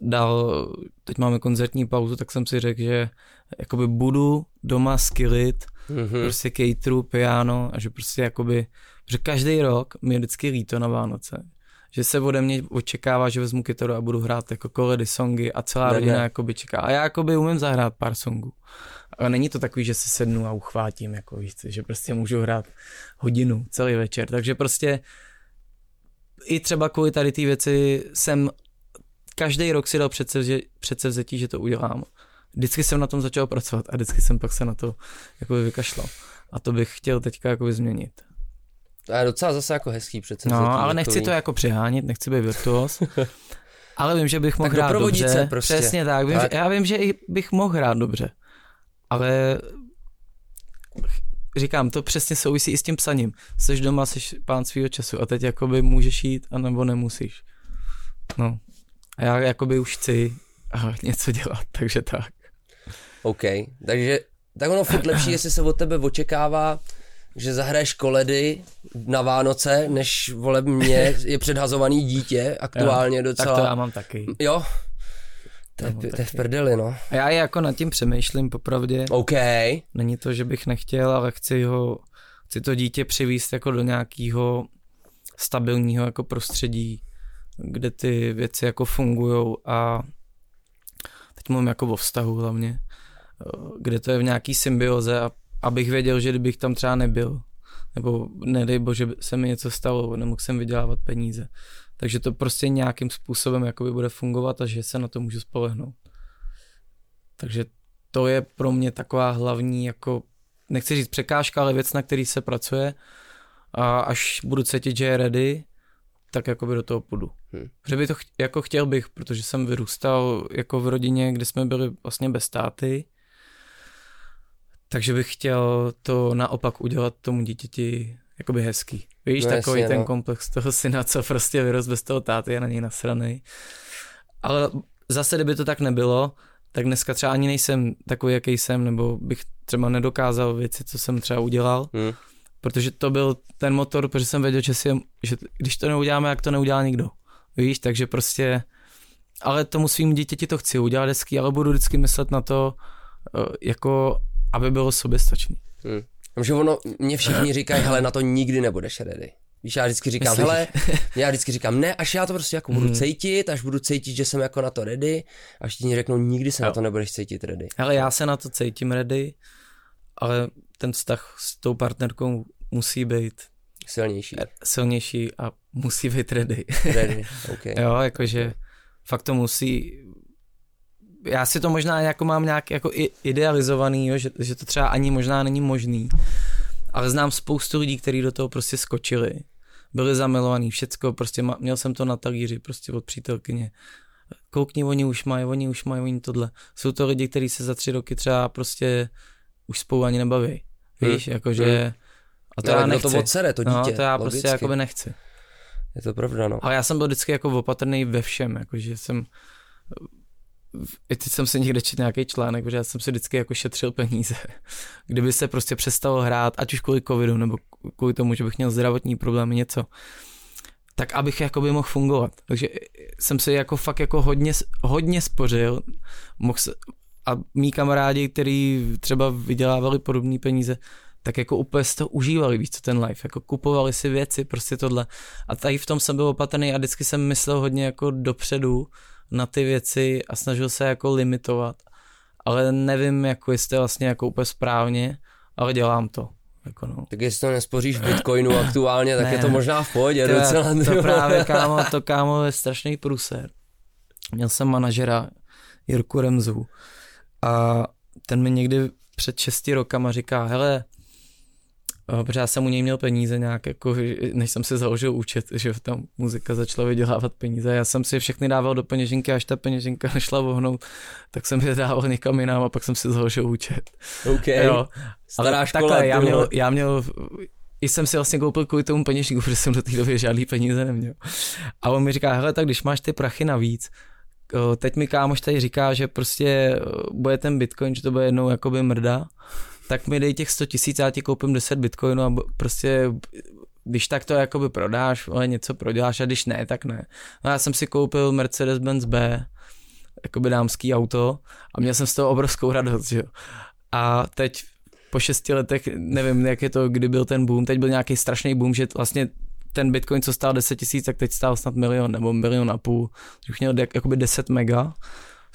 dal, teď máme koncertní pauzu, tak jsem si řekl, že jakoby budu doma skillit, mm-hmm. prostě cateru, piano a že prostě jakoby, že každý rok mi je vždycky líto na Vánoce, že se ode mě očekává, že vezmu kytaru a budu hrát jako koledy, songy a celá ne, rodina ne. jakoby čeká. A já jakoby umím zahrát pár songů. A není to takový, že se sednu a uchvátím, jako víš, že prostě můžu hrát hodinu, celý večer. Takže prostě i třeba kvůli tady ty věci jsem každý rok si dal přece vzetí, že to udělám. Vždycky jsem na tom začal pracovat a vždycky jsem pak se na to jako vykašlal. A to bych chtěl teďka jako změnit. To je docela zase jako hezký přece. No, ale nechci to jako přehánit, nechci být virtuos. ale vím, že bych mohl hrát dobře. Prostě. Přesně tak. Vím, tak. Že, já vím, že bych mohl hrát dobře. Ale říkám, to přesně souvisí i s tím psaním. Jsi doma, jsi pán svýho času a teď jakoby můžeš jít, anebo nemusíš. No. A já jakoby už chci něco dělat, takže tak. OK, takže tak ono furt lepší, jestli se od tebe očekává, že zahraješ koledy na Vánoce, než vole mě je předhazovaný dítě aktuálně jo, docela. Tak to já mám taky. Jo, to je, to je v prdeli, no. A já jako nad tím přemýšlím popravdě. OK. Není to, že bych nechtěl, ale chci ho, chci to dítě přivíst jako do nějakého stabilního jako prostředí, kde ty věci jako fungují a teď mluvím jako o vztahu hlavně, kde to je v nějaký symbioze a abych věděl, že kdybych tam třeba nebyl, nebo nedej bože se mi něco stalo, nemohl jsem vydělávat peníze, takže to prostě nějakým způsobem jakoby bude fungovat a že se na to můžu spolehnout. Takže to je pro mě taková hlavní, jako, nechci říct překážka, ale věc, na který se pracuje a až budu cítit, že je ready, tak jakoby do toho půjdu. Hmm. Protože by to ch- jako chtěl bych, protože jsem vyrůstal jako v rodině, kde jsme byli vlastně bez státy, takže bych chtěl to naopak udělat tomu dítěti jakoby hezký. Víš, no takový jasně, ten no. komplex toho syna, co prostě vyrost bez toho táty je na něj nasranej. Ale zase, kdyby to tak nebylo, tak dneska třeba ani nejsem takový, jaký jsem, nebo bych třeba nedokázal věci, co jsem třeba udělal, hmm. protože to byl ten motor, protože jsem věděl, že, si, že když to neuděláme, jak to neudělá nikdo. Víš, takže prostě, ale tomu svým dítěti to chci udělat hezky, ale budu vždycky myslet na to, eh, jako, aby bylo soběstačný. Hmm. Že ono, mě všichni říkají, hele, na to nikdy nebudeš ready. Víš, já vždycky říkám, Myslíš? hele, já vždycky říkám, ne, až já to prostě jako budu mm. cítit, až budu cítit, že jsem jako na to ready, a všichni řeknou, nikdy se jo. na to nebudeš cítit ready. Ale já se na to cítím ready, ale ten vztah s tou partnerkou musí být silnější. Silnější a musí být ready. Ready, okay. jo, jakože fakt to musí, já si to možná jako mám nějak jako idealizovaný, jo, že, že to třeba ani možná není možný, ale znám spoustu lidí, kteří do toho prostě skočili, byli zamilovaní, všecko, prostě ma, měl jsem to na talíři, prostě od přítelkyně. Koukni, oni už mají, oni už mají, oni tohle. Jsou to lidi, kteří se za tři roky třeba prostě už spolu ani nebaví. Hmm. Víš, jakože... Hmm. A to no, já nechci. to odsere, to no, dítě. No, to já logicky. prostě jakoby nechci. Je to pravda, no. Ale já jsem byl vždycky jako opatrný ve všem, jakože jsem teď jsem si někde četl nějaký článek, že já jsem si vždycky jako šetřil peníze. Kdyby se prostě přestalo hrát, ať už kvůli covidu, nebo kvůli tomu, že bych měl zdravotní problémy, něco, tak abych jako by mohl fungovat. Takže jsem si jako fakt jako hodně, hodně spořil, mohl se, a mý kamarádi, kteří třeba vydělávali podobné peníze, tak jako úplně si to užívali, víc co ten life, jako kupovali si věci, prostě tohle. A tady v tom jsem byl opatrný a vždycky jsem myslel hodně jako dopředu, na ty věci a snažil se jako limitovat. Ale nevím, jako jestli to vlastně jako úplně správně, ale dělám to. Jako no. Tak jestli to nespoříš v Bitcoinu aktuálně, tak Ne, je to možná v pohodě Tyhle, docela. to právě, kámo, to kámo je strašný průser. Měl jsem manažera Jirku Remzu a ten mi někdy před 6 rokama říká, hele, protože já jsem u něj měl peníze nějak, jako, než jsem si založil účet, že tam muzika začala vydělávat peníze. Já jsem si je všechny dával do peněženky, až ta peněženka nešla vohnout, tak jsem je dával někam jinam a pak jsem si založil účet. OK, Jo, stará ale škola. takhle, já měl, já měl, i jsem si vlastně koupil kvůli tomu peněžníku, protože jsem do té doby žádný peníze neměl. A on mi říká, hele, tak když máš ty prachy navíc, o, teď mi kámoš tady říká, že prostě o, bude ten bitcoin, že to bude jednou jakoby mrda, tak mi dej těch 100 tisíc, já ti koupím 10 bitcoinů a prostě když tak to jakoby prodáš, ale něco proděláš a když ne, tak ne. No já jsem si koupil Mercedes-Benz B, jakoby dámský auto a měl jsem z toho obrovskou radost, že jo. A teď po šesti letech, nevím, jak je to, kdy byl ten boom, teď byl nějaký strašný boom, že vlastně ten bitcoin, co stál 10 tisíc, tak teď stál snad milion nebo milion a půl. Už měl jak- jakoby 10 mega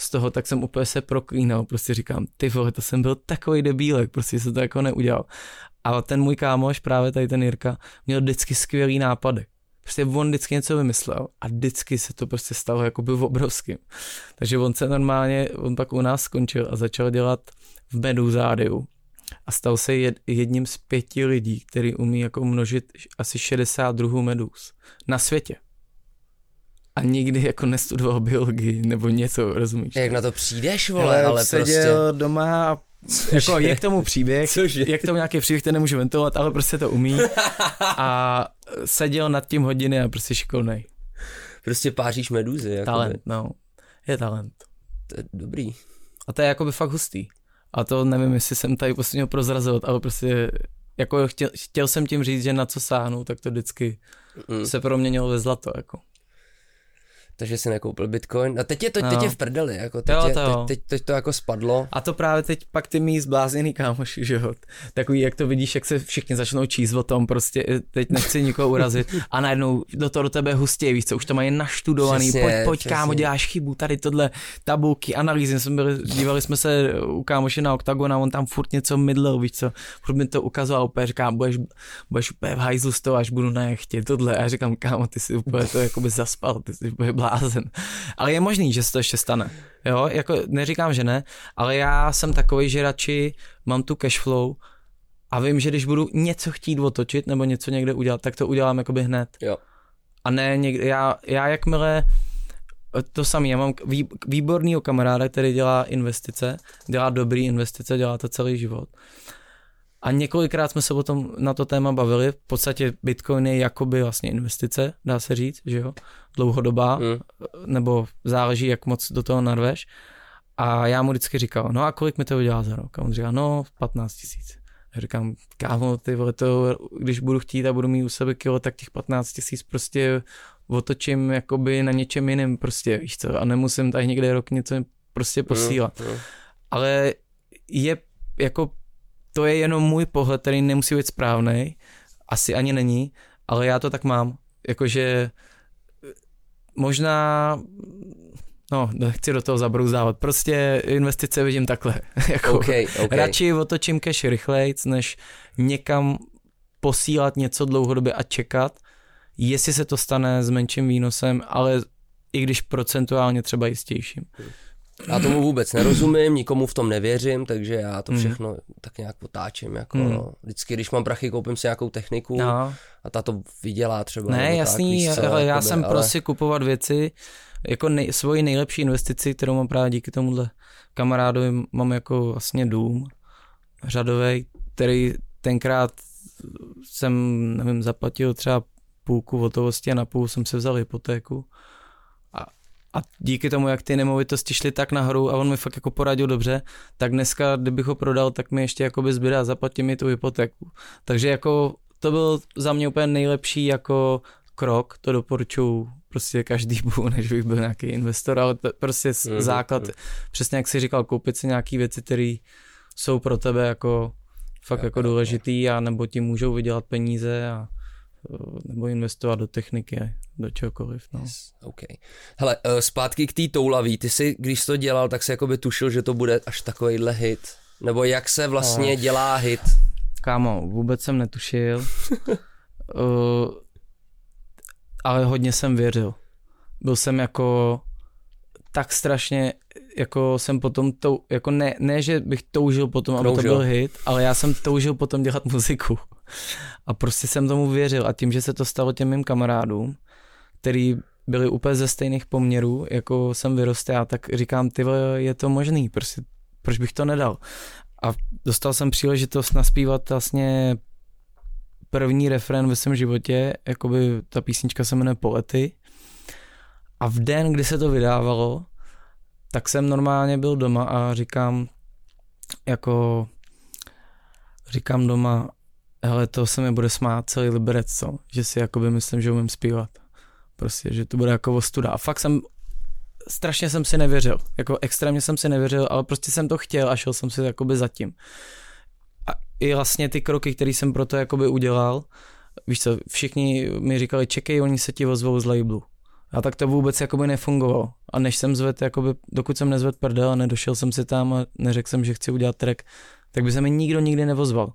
z toho, tak jsem úplně se proklínal, prostě říkám, ty vole, to jsem byl takový debílek, prostě se to jako neudělal. A ten můj kámoš, právě tady ten Jirka, měl vždycky skvělý nápady. Prostě on vždycky něco vymyslel a vždycky se to prostě stalo jakoby v obrovským. Takže on se normálně, on pak u nás skončil a začal dělat v Meduzádiu a stal se jed, jedním z pěti lidí, který umí jako množit asi 60 druhů medus na světě. A nikdy jako nestudoval biologii nebo něco, rozumíš? Jak na to přijdeš, vole, ale seděl prostě... doma a jako je k tomu příběh, Cože? je k tomu nějaký příběh, ten nemůžu ventilovat, ale prostě to umí a seděl nad tím hodiny a prostě šikovnej. Prostě páříš medúzy. Jakoby. Talent, no. Je talent. To je dobrý. A to je jakoby fakt hustý. A to nevím, jestli jsem tady prostě měl prozrazovat, ale prostě jako chtěl, chtěl jsem tím říct, že na co sáhnu, tak to vždycky Mm. se proměnilo ve zlato, jako. Takže si nekoupil bitcoin. A teď je to, No. teď je v prdeli, jako teď, Jo, je, to jo. teď, teď, teď, to jako spadlo. A to právě teď pak ty mý zblázněný kámoši, že jo. Takový, jak to vidíš, jak se všichni začnou číst o tom, prostě eh, teď nechci nikoho urazit a najednou do toho do tebe hustě, víš co, už to mají naštudovaný, Přesně, pojď, pojď přesně. kámo, děláš chybu, tady tohle, tabulky, analýzy, jsme byli, dívali jsme se u kámoše na Octagon a on tam furt něco mydlel, víš co, furt mi to ukazoval, úplně říká, budeš, budeš úplně v hajzlu z toho, až budu na jechtě, tohle, a já říkám, kámo, ty si úplně to jakoby zaspal, ty jsi úplně blázen. Ale je možný, že se to ještě stane. Jo, jako neříkám, že ne, ale já jsem takový, že radši mám tu cashflow a vím, že když budu něco chtít otočit nebo něco někde udělat, tak to udělám jakoby hned. Jo. A ne někde, já, já jakmile to samé, já mám vý, výbornýho kamaráda, který dělá investice, dělá dobrý investice, dělá to celý život. A několikrát jsme se o tom na to téma bavili. V podstatě Bitcoin je jakoby vlastně investice, dá se říct, že jo, dlouhodobá, Mm. nebo záleží, jak moc do toho narveš. A já mu vždycky říkal, no a kolik mi to udělá za rok? A on říká, no 15 tisíc. Já říkám, kámo, ty vole, to, když budu chtít a budu mít u sebe kilo, tak těch 15 tisíc prostě otočím jakoby na něčem jiném prostě, víš co, a nemusím tady někde rok něco prostě posílat. Mm, mm. Ale je jako, to je jenom můj pohled, který nemusí být správný, asi ani není, ale já to tak mám, jakože možná No, nechci do toho zabrouzávat. Prostě investice vidím takhle. jako, OK, OK. Radši otočím cash rychlejc, než někam posílat něco dlouhodobě a čekat, jestli se to stane s menším výnosem, ale i když procentuálně třeba jistějším. Já tomu vůbec nerozumím, nikomu v tom nevěřím, takže já to Mm. všechno tak nějak otáčím. Jako, Mm. no. Vždycky, když mám prachy, koupím si nějakou techniku No, a ta to vydělá třeba. ne, jasný, tak, víš co, já jakoby, jsem ale... prostě kupovat věci, jako nej, svoji nejlepší investici, kterou mám právě díky tomuhle kamarádovi, mám jako vlastně dům řadový, který tenkrát jsem, nevím, zaplatil třeba půlku hotovosti a na půl jsem se vzal hypotéku. A, díky tomu, jak ty nemovitosti šly tak nahoru a on mi fakt jako poradil dobře, tak dneska, kdybych ho prodal, tak mi ještě jakoby zbyde a zaplatí mi tu hypotéku. Takže jako to byl za mě úplně nejlepší jako krok, to doporučuji prostě každému, než bych byl nějaký investor, ale to prostě Mhm, mm, základ, mhm. přesně jak jsi říkal, koupit si nějaký věci, které jsou pro tebe jako fakt jako důležitý a nebo ti můžou vydělat peníze a nebo investovat do techniky, do čehokoliv. No. Yes, OK. Hele, eh, zpátky k té toulavý. Ty si, když jsi to dělal, tak si jakoby tušil, že to bude až takovejhle hit. Nebo jak se vlastně Ale- dělá hit? Kámo, vůbec jsem netušil, uh, ale hodně jsem věřil. Byl jsem jako tak strašně, jako jsem potom, tou, jako ne, ne, že bych toužil potom, aby to byl hit, ale já jsem toužil potom dělat muziku. A prostě jsem tomu věřil a tím, že se to stalo těm mým kamarádům, který byli úplně ze stejných poměrů, jako jsem vyrostl já, tak říkám, ty je to možný, prostě, proč bych to nedal. A dostal jsem příležitost naspívat vlastně první refrén ve svém životě, jakoby ta písnička se jmenuje Poety. A v den, kdy se to vydávalo, tak jsem normálně byl doma a říkám, jako, říkám doma, hele, to se mi bude smát celý liberec, co? Že si jakoby myslím, že umím zpívat. Prostě, že to bude jako ostuda. A fakt jsem, strašně jsem si nevěřil. Jako extrémně jsem si nevěřil, ale prostě jsem to chtěl a šel jsem si jakoby zatím. A i vlastně ty kroky, které jsem pro to jakoby udělal, víš co, všichni mi říkali, čekej, oni se ti ozvou z labelu. A tak to vůbec jakoby nefungovalo. A než jsem zved, jakoby, dokud jsem nezvedl prdel a nedošel jsem si tam a neřekl jsem, že chci udělat track, tak by se mi nikdo nikdy nevozval.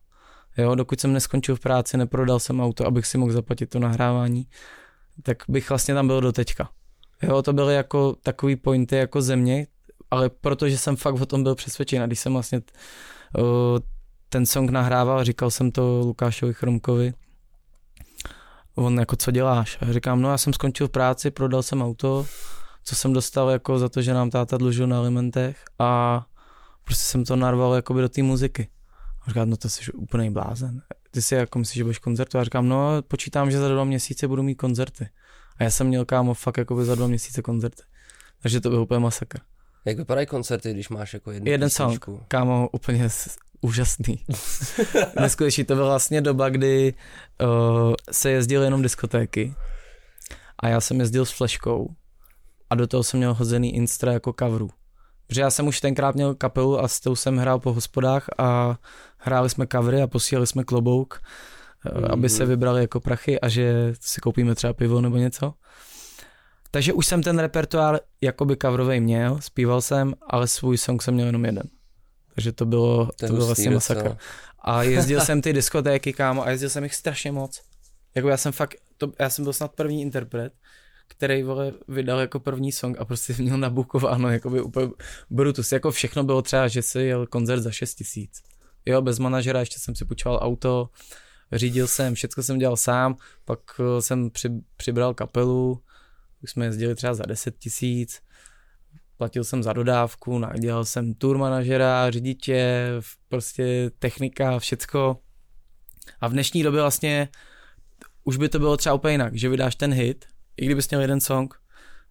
Jo, dokud jsem neskončil v práci, neprodal jsem auto, abych si mohl zaplatit to nahrávání, tak bych vlastně tam byl do teďka. Jo, to byly jako takový pointy jako země, ale protože jsem fakt o tom byl přesvědčen a když jsem vlastně uh, ten song nahrával, říkal jsem to Lukášovi Chromkovi, on jako co děláš? A říkám, no já jsem skončil v práci, prodal jsem auto, co jsem dostal jako za to, že nám táta dlužil na alimentech a prostě jsem to narval jakoby do té muziky. A říkám, no to jsi úplný blázen. Ty si jako myslíš, že budeš koncertu? A říkám, no počítám, že za dva měsíce budu mít koncerty. A já jsem měl kámo fakt jako za dva měsíce koncerty. Takže to byl úplně masakr. Jak vypadají koncerty, když máš jako jednu Jeden song, kámo, úplně úžasný. Neskutečný, to byla vlastně doba, kdy uh, se jezdil jenom diskotéky a já jsem jezdil s fleškou a do toho jsem měl hozený instra jako coveru. Protože já jsem už tenkrát měl kapelu a s tou jsem hrál po hospodách a hráli jsme covery a posílali jsme klobouk, mm-hmm. aby se vybrali jako prachy a že si koupíme třeba pivo nebo něco. Takže už jsem ten repertoár jakoby coverový měl, zpíval jsem, ale svůj song jsem měl jenom jeden. Takže to bylo, to bylo vlastně masakr. A jezdil jsem ty diskotéky, kámo, a jezdil jsem jich strašně moc. Jako já jsem fakt, to, já jsem byl snad první interpret, který vole, vydal jako první song a prostě měl nabukováno by úplně brutus. Jako všechno bylo třeba, že si jel koncert za 6 tisíc. Jo, bez manažera, ještě jsem si půjčoval auto, řídil jsem, všechno jsem dělal sám, pak eh, jsem při, přibral kapelu, už jsme jezdili třeba za 10 tisíc, platil jsem za dodávku, dělal jsem tour manažera, řidiče, prostě technika, všecko. A v dnešní době vlastně už by to bylo třeba úplně jinak, že vydáš ten hit, i kdybys měl jeden song,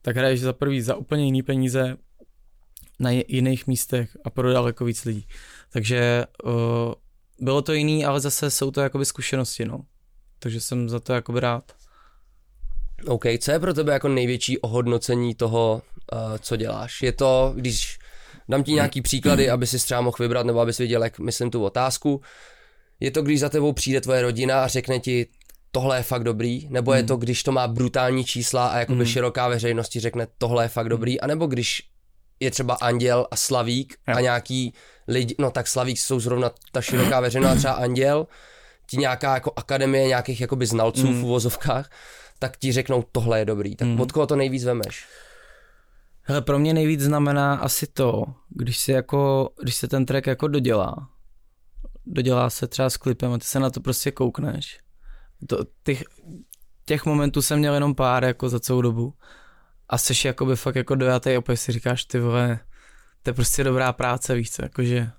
tak hraješ za prvý za úplně jiný peníze na jiných místech a pro daleko víc lidí. Takže uh, bylo to jiný, ale zase jsou to jakoby zkušenosti, no. Takže jsem za to jakoby rád. OK, co je pro tebe jako největší ohodnocení toho, uh, co děláš? Je to, když dám ti nějaký příklady, aby si třeba mohl vybrat, nebo abys věděl, jak myslím tu otázku. Je to, když za tebou přijde tvoje rodina a řekne ti, tohle je fakt dobrý, nebo mm. je to, když to má brutální čísla a jakoby mm. široká veřejnosti řekne, tohle je fakt dobrý, anebo když je třeba Anděl a Slavík jo. a nějaký lidi, no tak Slavík jsou zrovna ta široká veřejnost a třeba Anděl, ti nějaká jako akademie nějakých jakoby znalců mm. v uvozovkách, tak ti řeknou, tohle je dobrý. Tak mm. od koho to nejvíc vemeš? Hele, pro mě nejvíc znamená asi to, když se jako, když se ten track jako dodělá, dodělá se třeba s klipem a ty se na to prostě koukneš. To, těch, těch momentů jsem měl jenom pár jako za celou dobu. A jsi jakoby fakt jako dojatý opět si říkáš, ty vole, to je prostě dobrá práce, víš co, jakože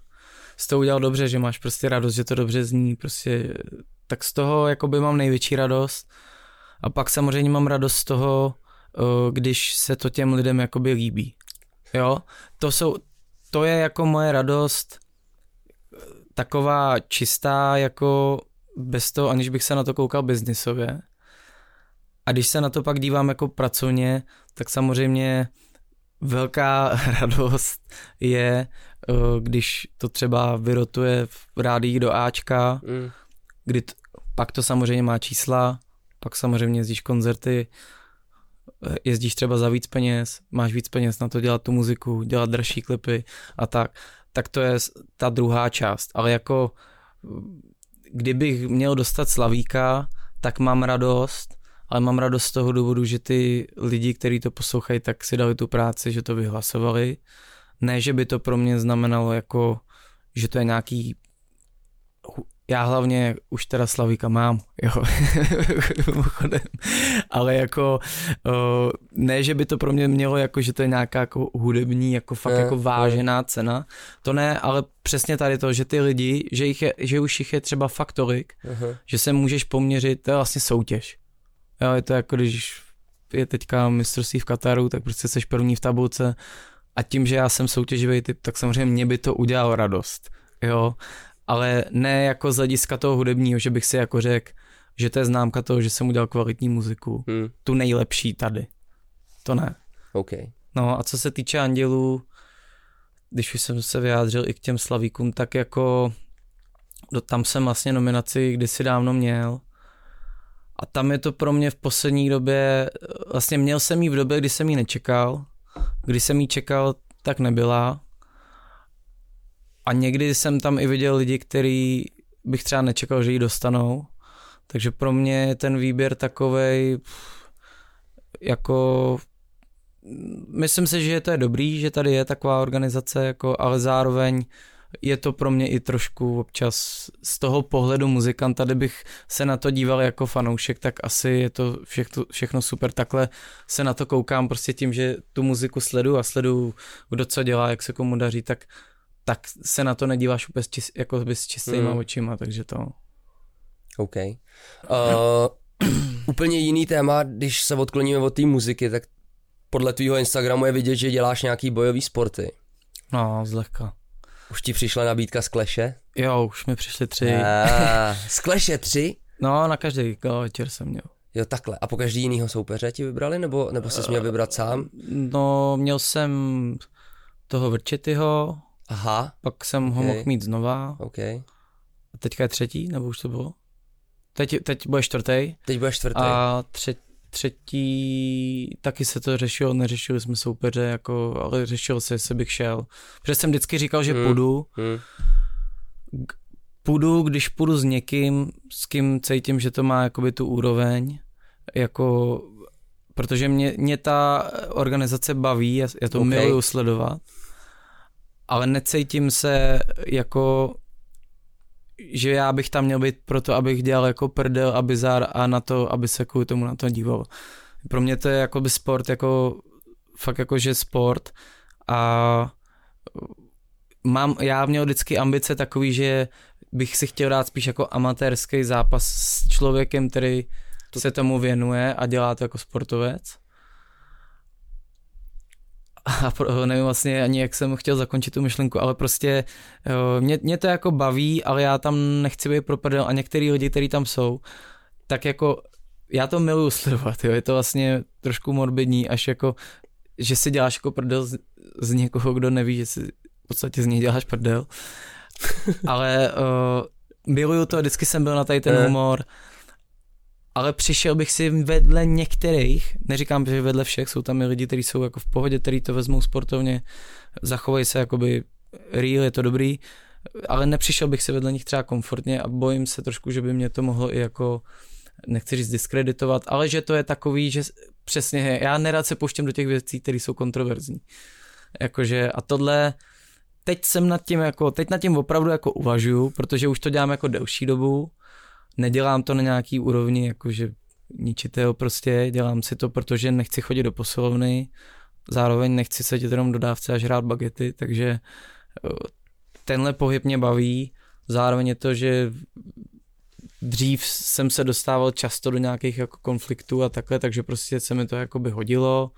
jsi to udělal dobře, že máš prostě radost, že to dobře zní, prostě tak z toho jakoby mám největší radost. A pak samozřejmě mám radost z toho, eh, když se to těm lidem jakoby líbí. Jo, to jsou, to je jako moje radost eh, taková čistá, jako bez toho, aniž bych se na to koukal biznisově. A když se na to pak dívám jako pracovně, tak samozřejmě velká radost je, eh, když to třeba vyrotuje v rádích do Ačka, mm. kdy t- pak to samozřejmě má čísla, pak samozřejmě jezdíš koncerty, jezdíš třeba za víc peněz, máš víc peněz na to dělat tu muziku, dělat dražší klipy a tak, tak to je ta druhá část, ale jako kdybych měl dostat Slavíka, tak mám radost, ale mám radost z toho důvodu, že ty lidi, kteří to poslouchají, tak si dali tu práci, že to vyhlasovali. Ne, že by to pro mě znamenalo jako, že to je nějaký já hlavně už teda Slavíka mám, jo, ale jako ne, že by to pro mě mělo jako, že to je nějaká jako hudební, jako fakt je, jako vážená je. cena, to ne, ale přesně tady to, že ty lidi, že, jich je, že už jich je třeba fakt tolik, uh-huh. že se můžeš poměřit, to je vlastně soutěž. Jo, je to jako když je teďka mistrovství v Kataru, tak prostě seš první v tabulce a tím, že já jsem soutěživý typ, tak samozřejmě mě by to udělalo radost. Jo, ale ne jako z hlediska toho hudebního, že bych si jako řekl, že to je známka toho, že jsem udělal kvalitní muziku. Hmm. Tu nejlepší tady. To ne. OK. No a co se týče Andělů, když už jsem se vyjádřil i k těm slavíkům, tak jako do, tam jsem vlastně nominaci kdysi dávno měl a tam je to pro mě v poslední době, vlastně měl jsem ji v době, kdy jsem ji nečekal, když jsem ji čekal, tak nebyla a někdy jsem tam i viděl lidi, který bych třeba nečekal, že ji dostanou. Takže pro mě je ten výběr takovej jako myslím si, že to je dobrý, že tady je taková organizace, jako, ale zároveň je to pro mě i trošku občas z toho pohledu muzikanta, kdybych se na to díval jako fanoušek, tak asi je to všechno, všechno super. Takhle se na to koukám prostě tím, že tu muziku sledu a sledu, kdo co dělá, jak se komu daří, tak tak se na to nedíváš úplně čist, jako s čistýma mm. očima, takže to. OK. Uh, úplně jiný téma, když se odkloníme od té muziky, tak podle tvýho Instagramu je vidět, že děláš nějaký bojový sporty. No, zlehka. Už ti přišla nabídka z kleše? Jo, už mi přišly tři. Ah, z kleše tři? No, na každý večer jsem měl. Jo, takhle. A po každý jinýho soupeře ti vybrali, nebo, nebo jsi měl vybrat sám? No, měl jsem toho Vrčetyho, Aha. Pak jsem okay. ho mohl mít znova. Okay. A teďka je třetí, nebo už to bylo? Teď, teď bude čtvrtý. Teď bude čtvrtý. A tře, třetí, taky se to řešilo, neřešili jsme soupeře, jako, ale řešilo se, jestli bych šel. Protože jsem vždycky říkal, že hmm. půjdu. Hmm. Půjdu, když půjdu s někým, s kým cítím, že to má jakoby tu úroveň, jako, protože mě, mě ta organizace baví, já, já to okay. miluju sledovat ale necítím se jako že já bych tam měl být proto, abych dělal jako prdel a bizár a na to, aby se kvůli tomu na to díval. Pro mě to je jako by sport, jako fakt jako že sport a mám, já měl vždycky ambice takový, že bych si chtěl dát spíš jako amatérský zápas s člověkem, který se tomu věnuje a dělá to jako sportovec a pro, nevím vlastně ani, jak jsem chtěl zakončit tu myšlenku, ale prostě jo, mě, mě to jako baví, ale já tam nechci být pro a některý lidi, kteří tam jsou, tak jako já to miluju sledovat, jo, je to vlastně trošku morbidní, až jako, že si děláš jako prdel z, z někoho, kdo neví, že si v podstatě z něj děláš prdel, ale uh, miluju to, vždycky jsem byl na tady ten eh. humor, ale přišel bych si vedle některých, neříkám, že vedle všech, jsou tam i lidi, kteří jsou jako v pohodě, kteří to vezmou sportovně, zachovají se jakoby real, je to dobrý, ale nepřišel bych si vedle nich třeba komfortně a bojím se trošku, že by mě to mohlo i jako, nechci říct diskreditovat, ale že to je takový, že přesně, já nerad se pouštím do těch věcí, které jsou kontroverzní. Jakože a tohle, teď jsem nad tím jako, teď nad tím opravdu jako uvažuju, protože už to dělám jako delší dobu, nedělám to na nějaký úrovni, jakože ničitého prostě, dělám si to, protože nechci chodit do posilovny, zároveň nechci sedět jenom do dávce a žrát bagety, takže eh, tenhle pohyb mě baví, zároveň je to, že dřív jsem se dostával často do nějakých jako konfliktů a takhle, takže prostě se mi to jakoby hodilo,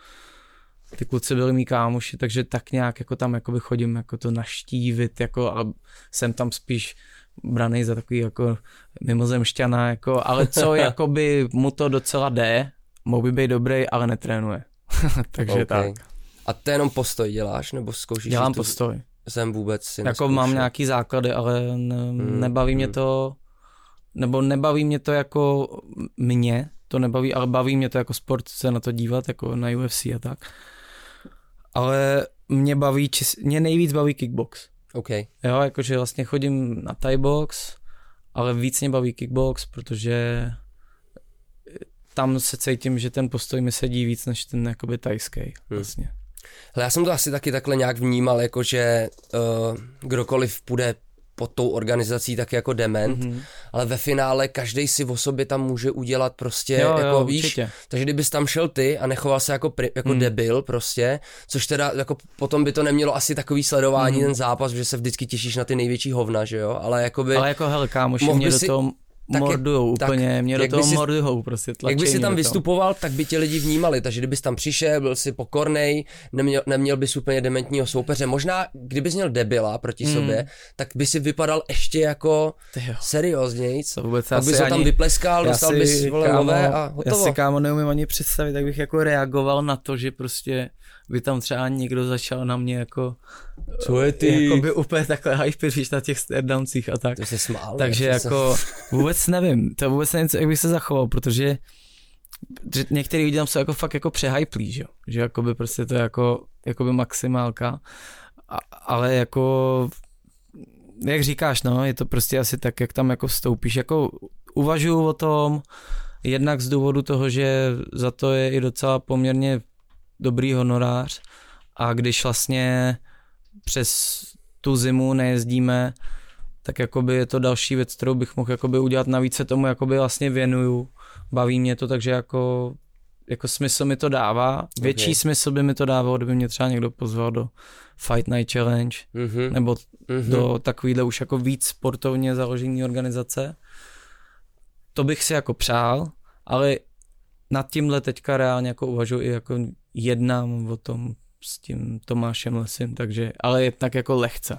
ty kluci byli mý kámoši, takže tak nějak jako tam jakoby chodím jako to naštívit, jako a jsem tam spíš braný za takový jako mimozemšťana, jako, ale co jakoby mu to docela jde, mohl by být dobrý, ale netrénuje. Takže okay. tak. A to jenom postoj děláš, nebo zkoušíš? Dělám postoj. Jsem vůbec si Jako neskoušel. mám nějaký základy, ale ne, hmm, nebaví hmm. mě to, nebo nebaví mě to jako mě, to nebaví, ale baví mě to jako sport se na to dívat, jako na UFC a tak. Ale mě baví, mě nejvíc baví kickbox. OK. Jo, jakože vlastně chodím na Thai box ale víc mě baví kickbox, protože tam se cítím, že ten postoj mi sedí víc než ten jakoby tajský hmm. vlastně. Hele, já jsem to asi taky takhle nějak vnímal, jako že uh, kdokoliv půjde pod tou organizací tak jako dement, mm-hmm. ale ve finále každý si o sobě tam může udělat prostě jo, jako jo, víš, určitě. takže kdybys tam šel ty a nechoval se jako, pri, jako mm. debil prostě, což teda jako potom by to nemělo asi takový sledování mm. ten zápas, že se vždycky těšíš na ty největší hovna, že jo, ale jako by... Ale jako hele kámoši, mě do toho tak mordujou jak, úplně, tak, mě do toho si, mordujou prostě Jak by si tam vystupoval, tak by tě lidi vnímali, takže kdybys tam přišel, byl si pokornej, neměl, neměl bys úplně dementního soupeře, možná kdybys měl debila proti mm. sobě, tak by si vypadal ještě jako serióznějc, to vůbec tak bys ho tam vypleskal, dostal si, bys vole kámo, nové a hotovo. Já si kámo neumím ani představit, tak bych jako reagoval na to, že prostě by tam třeba někdo začal na mě jako co je ty? Jako by úplně takhle hypeříš na těch stairdowncích a tak. To jsi smál. Takže jako jsem... vůbec nevím, to vůbec nevím, jak bych se zachoval, protože že některý lidi tam jsou jako fakt jako přehyplí, že jo, že jako by prostě to je jako, jako by maximálka, a, ale jako jak říkáš, no, je to prostě asi tak, jak tam jako vstoupíš, jako uvažuju o tom, jednak z důvodu toho, že za to je i docela poměrně dobrý honorář a když vlastně přes tu zimu nejezdíme, tak jakoby je to další věc, kterou bych mohl jakoby udělat. Navíc se tomu jakoby vlastně věnuju. Baví mě to, takže jako, jako smysl mi to dává. Větší okay. smysl by mi to dávalo, kdyby mě třeba někdo pozval do Fight Night Challenge mm-hmm. nebo mm-hmm. do takovýhle už jako víc sportovně založený organizace. To bych si jako přál, ale nad tímhle teďka reálně jako uvažuji i jako jednám o tom s tím Tomášem Lesem, takže, ale je tak jako lehce.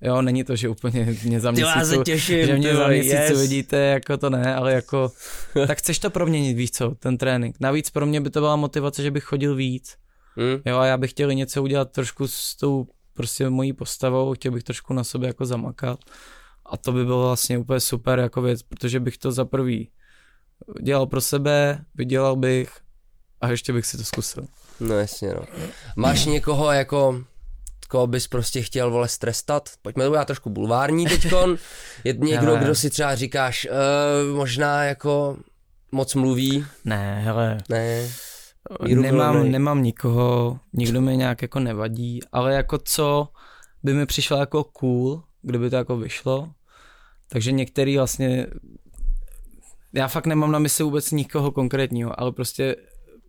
Jo, není to, že úplně mě za měsíc, těším, že mě za měsíc yes. vidíte, jako to ne, ale jako, tak chceš to proměnit, víš co, ten trénink. Navíc pro mě by to byla motivace, že bych chodil víc. Hmm. Jo, a já bych chtěl něco udělat trošku s tou prostě mojí postavou, chtěl bych trošku na sobě jako zamakat. A to by bylo vlastně úplně super jako věc, protože bych to za prvý dělal pro sebe, vydělal bych a ještě bych si to zkusil. No jasně, no. Máš někoho jako, koho bys prostě chtěl, vole, strestat? Pojďme to udělat trošku bulvární teďkon. Je někdo, kdo si třeba říkáš, uh, možná jako moc mluví? Ne, hele. Ne. nemám, nemám nikoho, nikdo mi nějak jako nevadí, ale jako co by mi přišlo jako cool, kdyby to jako vyšlo, takže některý vlastně já fakt nemám na mysli vůbec nikoho konkrétního, ale prostě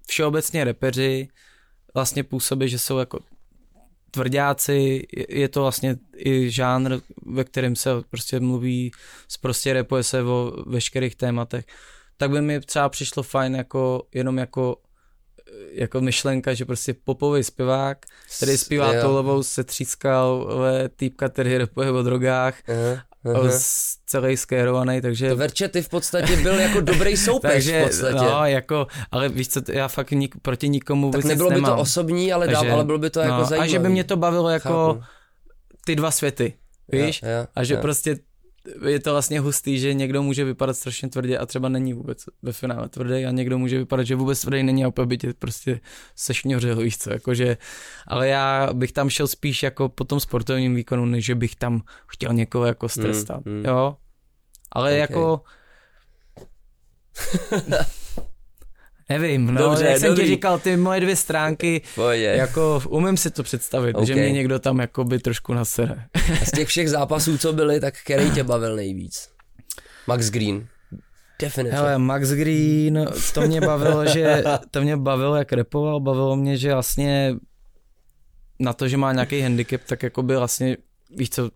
všeobecně repeři vlastně působí, že jsou jako tvrdáci, je to vlastně i žánr, ve kterém se prostě mluví, prostě repuje se o veškerých tématech, tak by mi třeba přišlo fajn jako jenom jako jako myšlenka, že prostě popový zpěvák, který zpívá tolovou, se třískal týpka, který repuje o drogách. Uh-huh. Celý skérovaný, takže... To Verčety v podstatě byl jako dobrý soupeř takže, v podstatě. No, jako, ale víš co, já fakt nik, proti nikomu Tak nebylo by to osobní, ale, takže, dám, ale bylo by to jako no, jako zajímavé. A že by mě to bavilo jako Chápu. ty dva světy, víš? Ja, ja, a že ja. prostě je to vlastně hustý, že někdo může vypadat strašně tvrdě a třeba není vůbec ve finále tvrdý a někdo může vypadat, že vůbec tvrdý není a opět tě prostě sešňořil, víš co, jakože, ale já bych tam šel spíš jako po tom sportovním výkonu, než že bych tam chtěl někoho jako strestat, mm, mm. jo, ale okay. jako Nevím, no, dobře, jak jsem ti říkal, ty moje dvě stránky, Pojde. jako umím si to představit, okay. že mě někdo tam jakoby trošku nasere. A z těch všech zápasů, co byly, tak který tě bavil nejvíc? Max Green. Definitely. Hele, Max Green, to mě bavilo, že to mě bavilo, jak repoval, bavilo mě, že vlastně na to, že má nějaký handicap, tak jako by vlastně, víš co,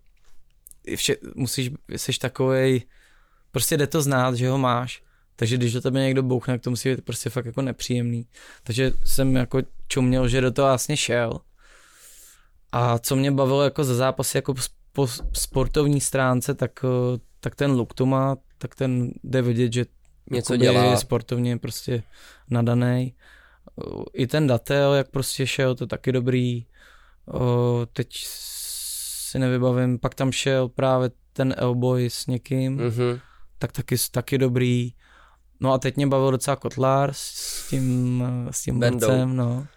vše, musíš, jsi takovej, prostě jde to znát, že ho máš takže když do tebe někdo bouchne, tak to musí být prostě fakt jako nepříjemný. Takže jsem jako čuměl, že do toho vlastně šel. A co mě bavilo jako za zápasy jako po sportovní stránce, tak, eh, tak ten look to má, tak ten jde vidět, že něco dělá. Je sportovně prostě nadaný. Eh, I ten datel, jak prostě šel, to taky dobrý. Eh, teď si nevybavím, pak tam šel právě ten Elboy s někým, mm-hmm. tak taky, taky dobrý. No a teď mě bavil docela Kotlár s tím, s tím borcem, no.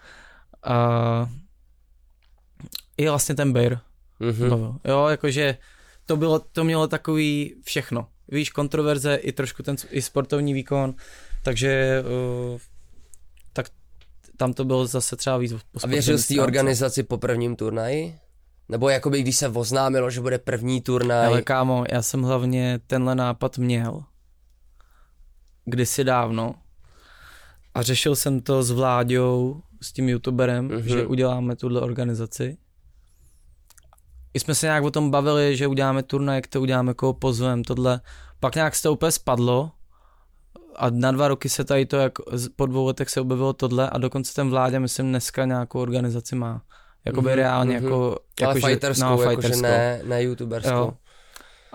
A i vlastně ten Bear mm-hmm. bavil. Jo, jakože to bylo, to mělo takový všechno. víš, kontroverze i trošku ten i sportovní výkon, takže uh, tak tam to bylo zase třeba víc A věřil jsi té organizaci po prvním turnaji? Nebo jakoby když se oznámilo, že bude první turnaj? Ale kámo, já jsem hlavně tenhle nápad měl kdysi dávno a řešil jsem to s Vláďou, s tím youtuberem, mm-hmm. že uděláme tuhle organizaci. I jsme se nějak o tom bavili, že uděláme turnaj, jak to uděláme, koho pozvem, tohle. Pak nějak se to úplně spadlo a na dva roky se tady to, jak po dvou letech se objevilo tohle a dokonce ten vládě, myslím, dneska nějakou organizaci má. Jakoby mm-hmm, reálně, mm-hmm. jako... Ale jako, fighterskou, no, jako, že ne, ne youtuberskou. Jo.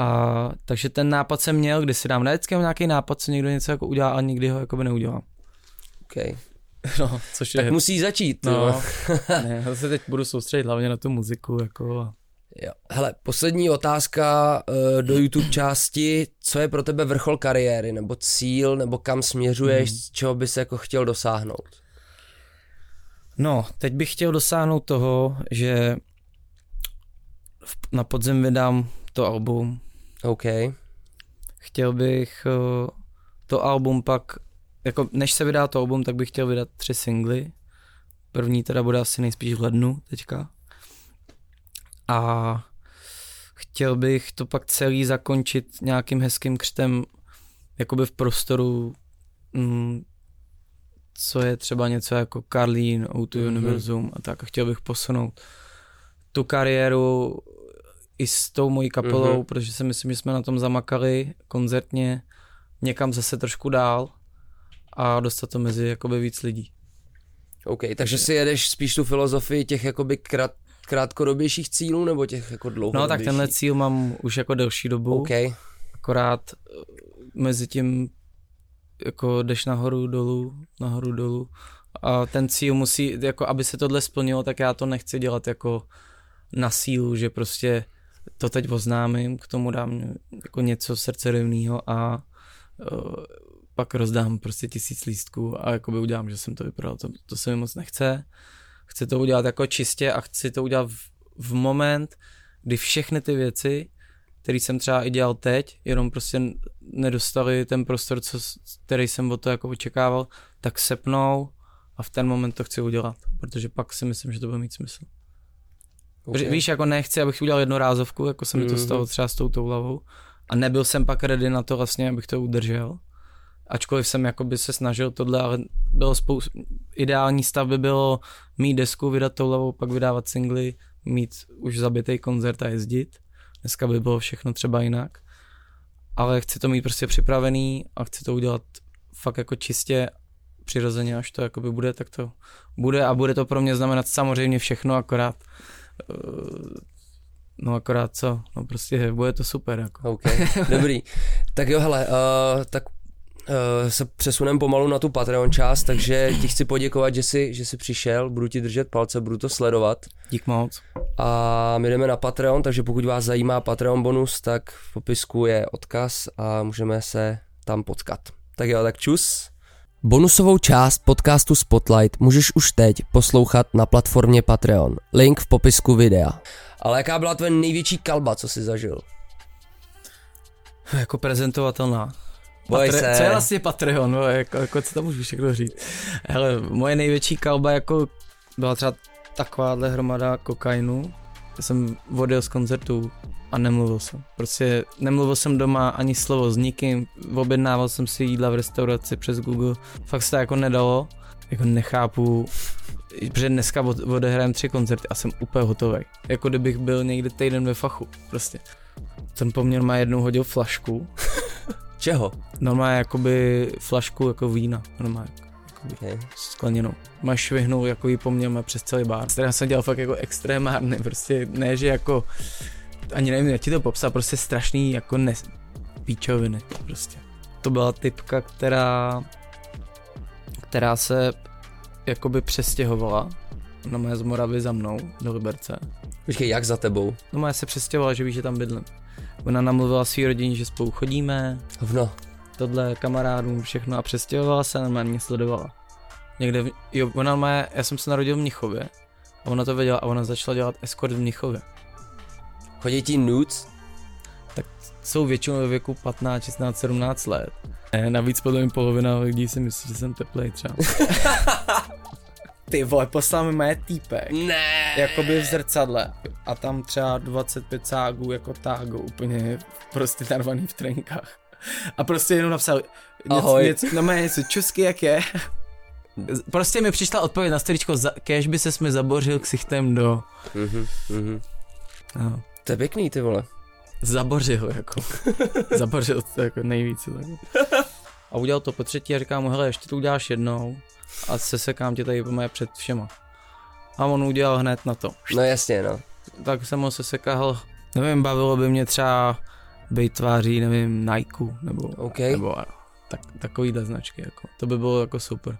A, takže ten nápad jsem měl, když si dám na nějaký nápad, co někdo něco jako udělá, a nikdy ho jakoby neudělám. Okay. No, což tak je... musí začít. No, ne, já se teď budu soustředit hlavně na tu muziku. Jako... Jo. Hele, poslední otázka uh, do YouTube části. Co je pro tebe vrchol kariéry, nebo cíl, nebo kam směřuješ, mm. čeho bys jako chtěl dosáhnout? No, teď bych chtěl dosáhnout toho, že na podzim vydám to album. OK. Chtěl bych uh, to album pak jako než se vydá to album, tak bych chtěl vydat tři singly. První teda bude asi nejspíš v lednu teďka. A chtěl bych to pak celý zakončit nějakým hezkým křtem jakoby v prostoru, mm, co je třeba něco jako Karlín, Auto mm-hmm. Univerzum a tak. A chtěl bych posunout tu kariéru i s tou mojí kapelou, mm-hmm. protože si myslím, že jsme na tom zamakali koncertně někam zase trošku dál a dostat to mezi jakoby víc lidí. OK, takže si jedeš spíš tu filozofii těch jakoby krát, krátkodobějších cílů nebo těch jako dlouhodobějších? No tak tenhle cíl mám už jako delší dobu. OK. Akorát eh, mezi tím jako jdeš nahoru, dolů, nahoru, dolů. A ten cíl musí, jako aby se tohle splnilo, tak já to nechci dělat jako na sílu, že prostě to teď oznámím, k tomu dám jako něco srdcerivného a uh, pak rozdám prostě tisíc lístků a jakoby udělám, že jsem to vyprodal. To, to se mi moc nechce. Chci to udělat jako čistě a chci to udělat v, v moment, kdy všechny ty věci, které jsem třeba i dělal teď, jenom prostě nedostali ten prostor, co, který jsem od toho jako očekával, tak sepnou a v ten moment to chci udělat, protože pak si myslím, že to bude mít smysl. Okay. Víš, jako nechci, abych udělal jednorázovku, jako se mi to mhm. stalo třeba s tou hlavou a nebyl jsem pak ready na to vlastně, abych to udržel ačkoliv jsem jakoby se snažil tohle, ale bylo spoustu, ideální stav by bylo mít desku, vydat tou hlavou, pak vydávat singly, mít už zabitý koncert a jezdit. Dneska by bylo všechno třeba jinak. Ale chci to mít prostě připravený a chci to udělat fakt jako čistě přirozeně, až to jakoby bude, tak to bude a bude to pro mě znamenat samozřejmě všechno, akorát No akorát co, no prostě bude to super jako. OK, dobrý. Tak jo, hele, uh, tak Uh, se přesunem pomalu na tu Patreon část, takže ti chci poděkovat, že jsi, že jsi přišel, budu ti držet palce, budu to sledovat. Dík moc. A my jdeme na Patreon, takže pokud vás zajímá Patreon bonus, tak v popisku je odkaz a můžeme se tam potkat. Tak jo, tak čus. Bonusovou část podcastu Spotlight můžeš už teď poslouchat na platformě Patreon. Link v popisku videa. Ale jaká byla tvoje největší kalba, co jsi zažil? Jako prezentovatelná. Boj Patre- se. Co je vlastně Patreon, no, jako, jako, co tam můžu všechno říct. Hele, moje největší kalba jako byla třeba takováhle hromada kokainu. Já jsem odjel z koncertu a nemluvil jsem. Prostě nemluvil jsem doma ani slovo s nikým, objednával jsem si jídla v restauraci přes Google. Fakt se to jako nedalo. Jako nechápu, protože dneska odehrajem tři koncerty a jsem úplně hotový. Jako kdybych byl někde týden ve fachu, prostě. Ten poměr má jednou hodil flašku Čeho? Normálně jakoby flašku jako vína, normálně. Jakoby okay. skleněnou. Máš švihnout jako po mně přes celý bar. Teda jsem dělal fakt jako extrémárny, prostě ne, že jako, ani nevím, jak ti to popsat, prostě strašný jako ne, píčoviny, prostě. To byla typka, která, která se jakoby přestěhovala na mé z Moravy za mnou do Liberce. Počkej, jak za tebou? No moje se přestěhovala, že víš, že tam bydlím. Ona namluvila svý rodině, že spolu chodíme. Hovno. Tohle kamarádům všechno a přestěhovala se a normálně mě sledovala. Někde, v, jo, ona má, já jsem se narodil v Mnichově a ona to věděla a ona začala dělat escort v Mnichově. Chodí ti nudes? tak jsou většinou ve věku 15, 16, 17 let. Ne, navíc podle mě polovina lidí si myslí, že jsem teplej třeba. Ty vole, poslal mi moje týpek. Ne. Jakoby v zrcadle. A tam třeba 25 ságů jako tágou úplně prostě narvaný v trenkách. A prostě jenom napsal něco, Ahoj. něco, no má něco, čusky jak je. Prostě mi přišla odpověď na storičko, za, kež by se mi zabořil ksichtem do... Mhm, mhm. No, To je pěkný, ty vole. zabořil jako. zabořil to jako nejvíce. Tak. A udělal to po třetí a říkám mu, hele, ještě to uděláš jednou a sesekám tě tady moje před všema. A on udělal hned na to. No jasně, no. tak jsem ho sesekal, nevím, bavilo by mě třeba být tváří, nevím, Nike, nebo, OK. nebo tak, takovýhle značky, jako. to by bylo jako super.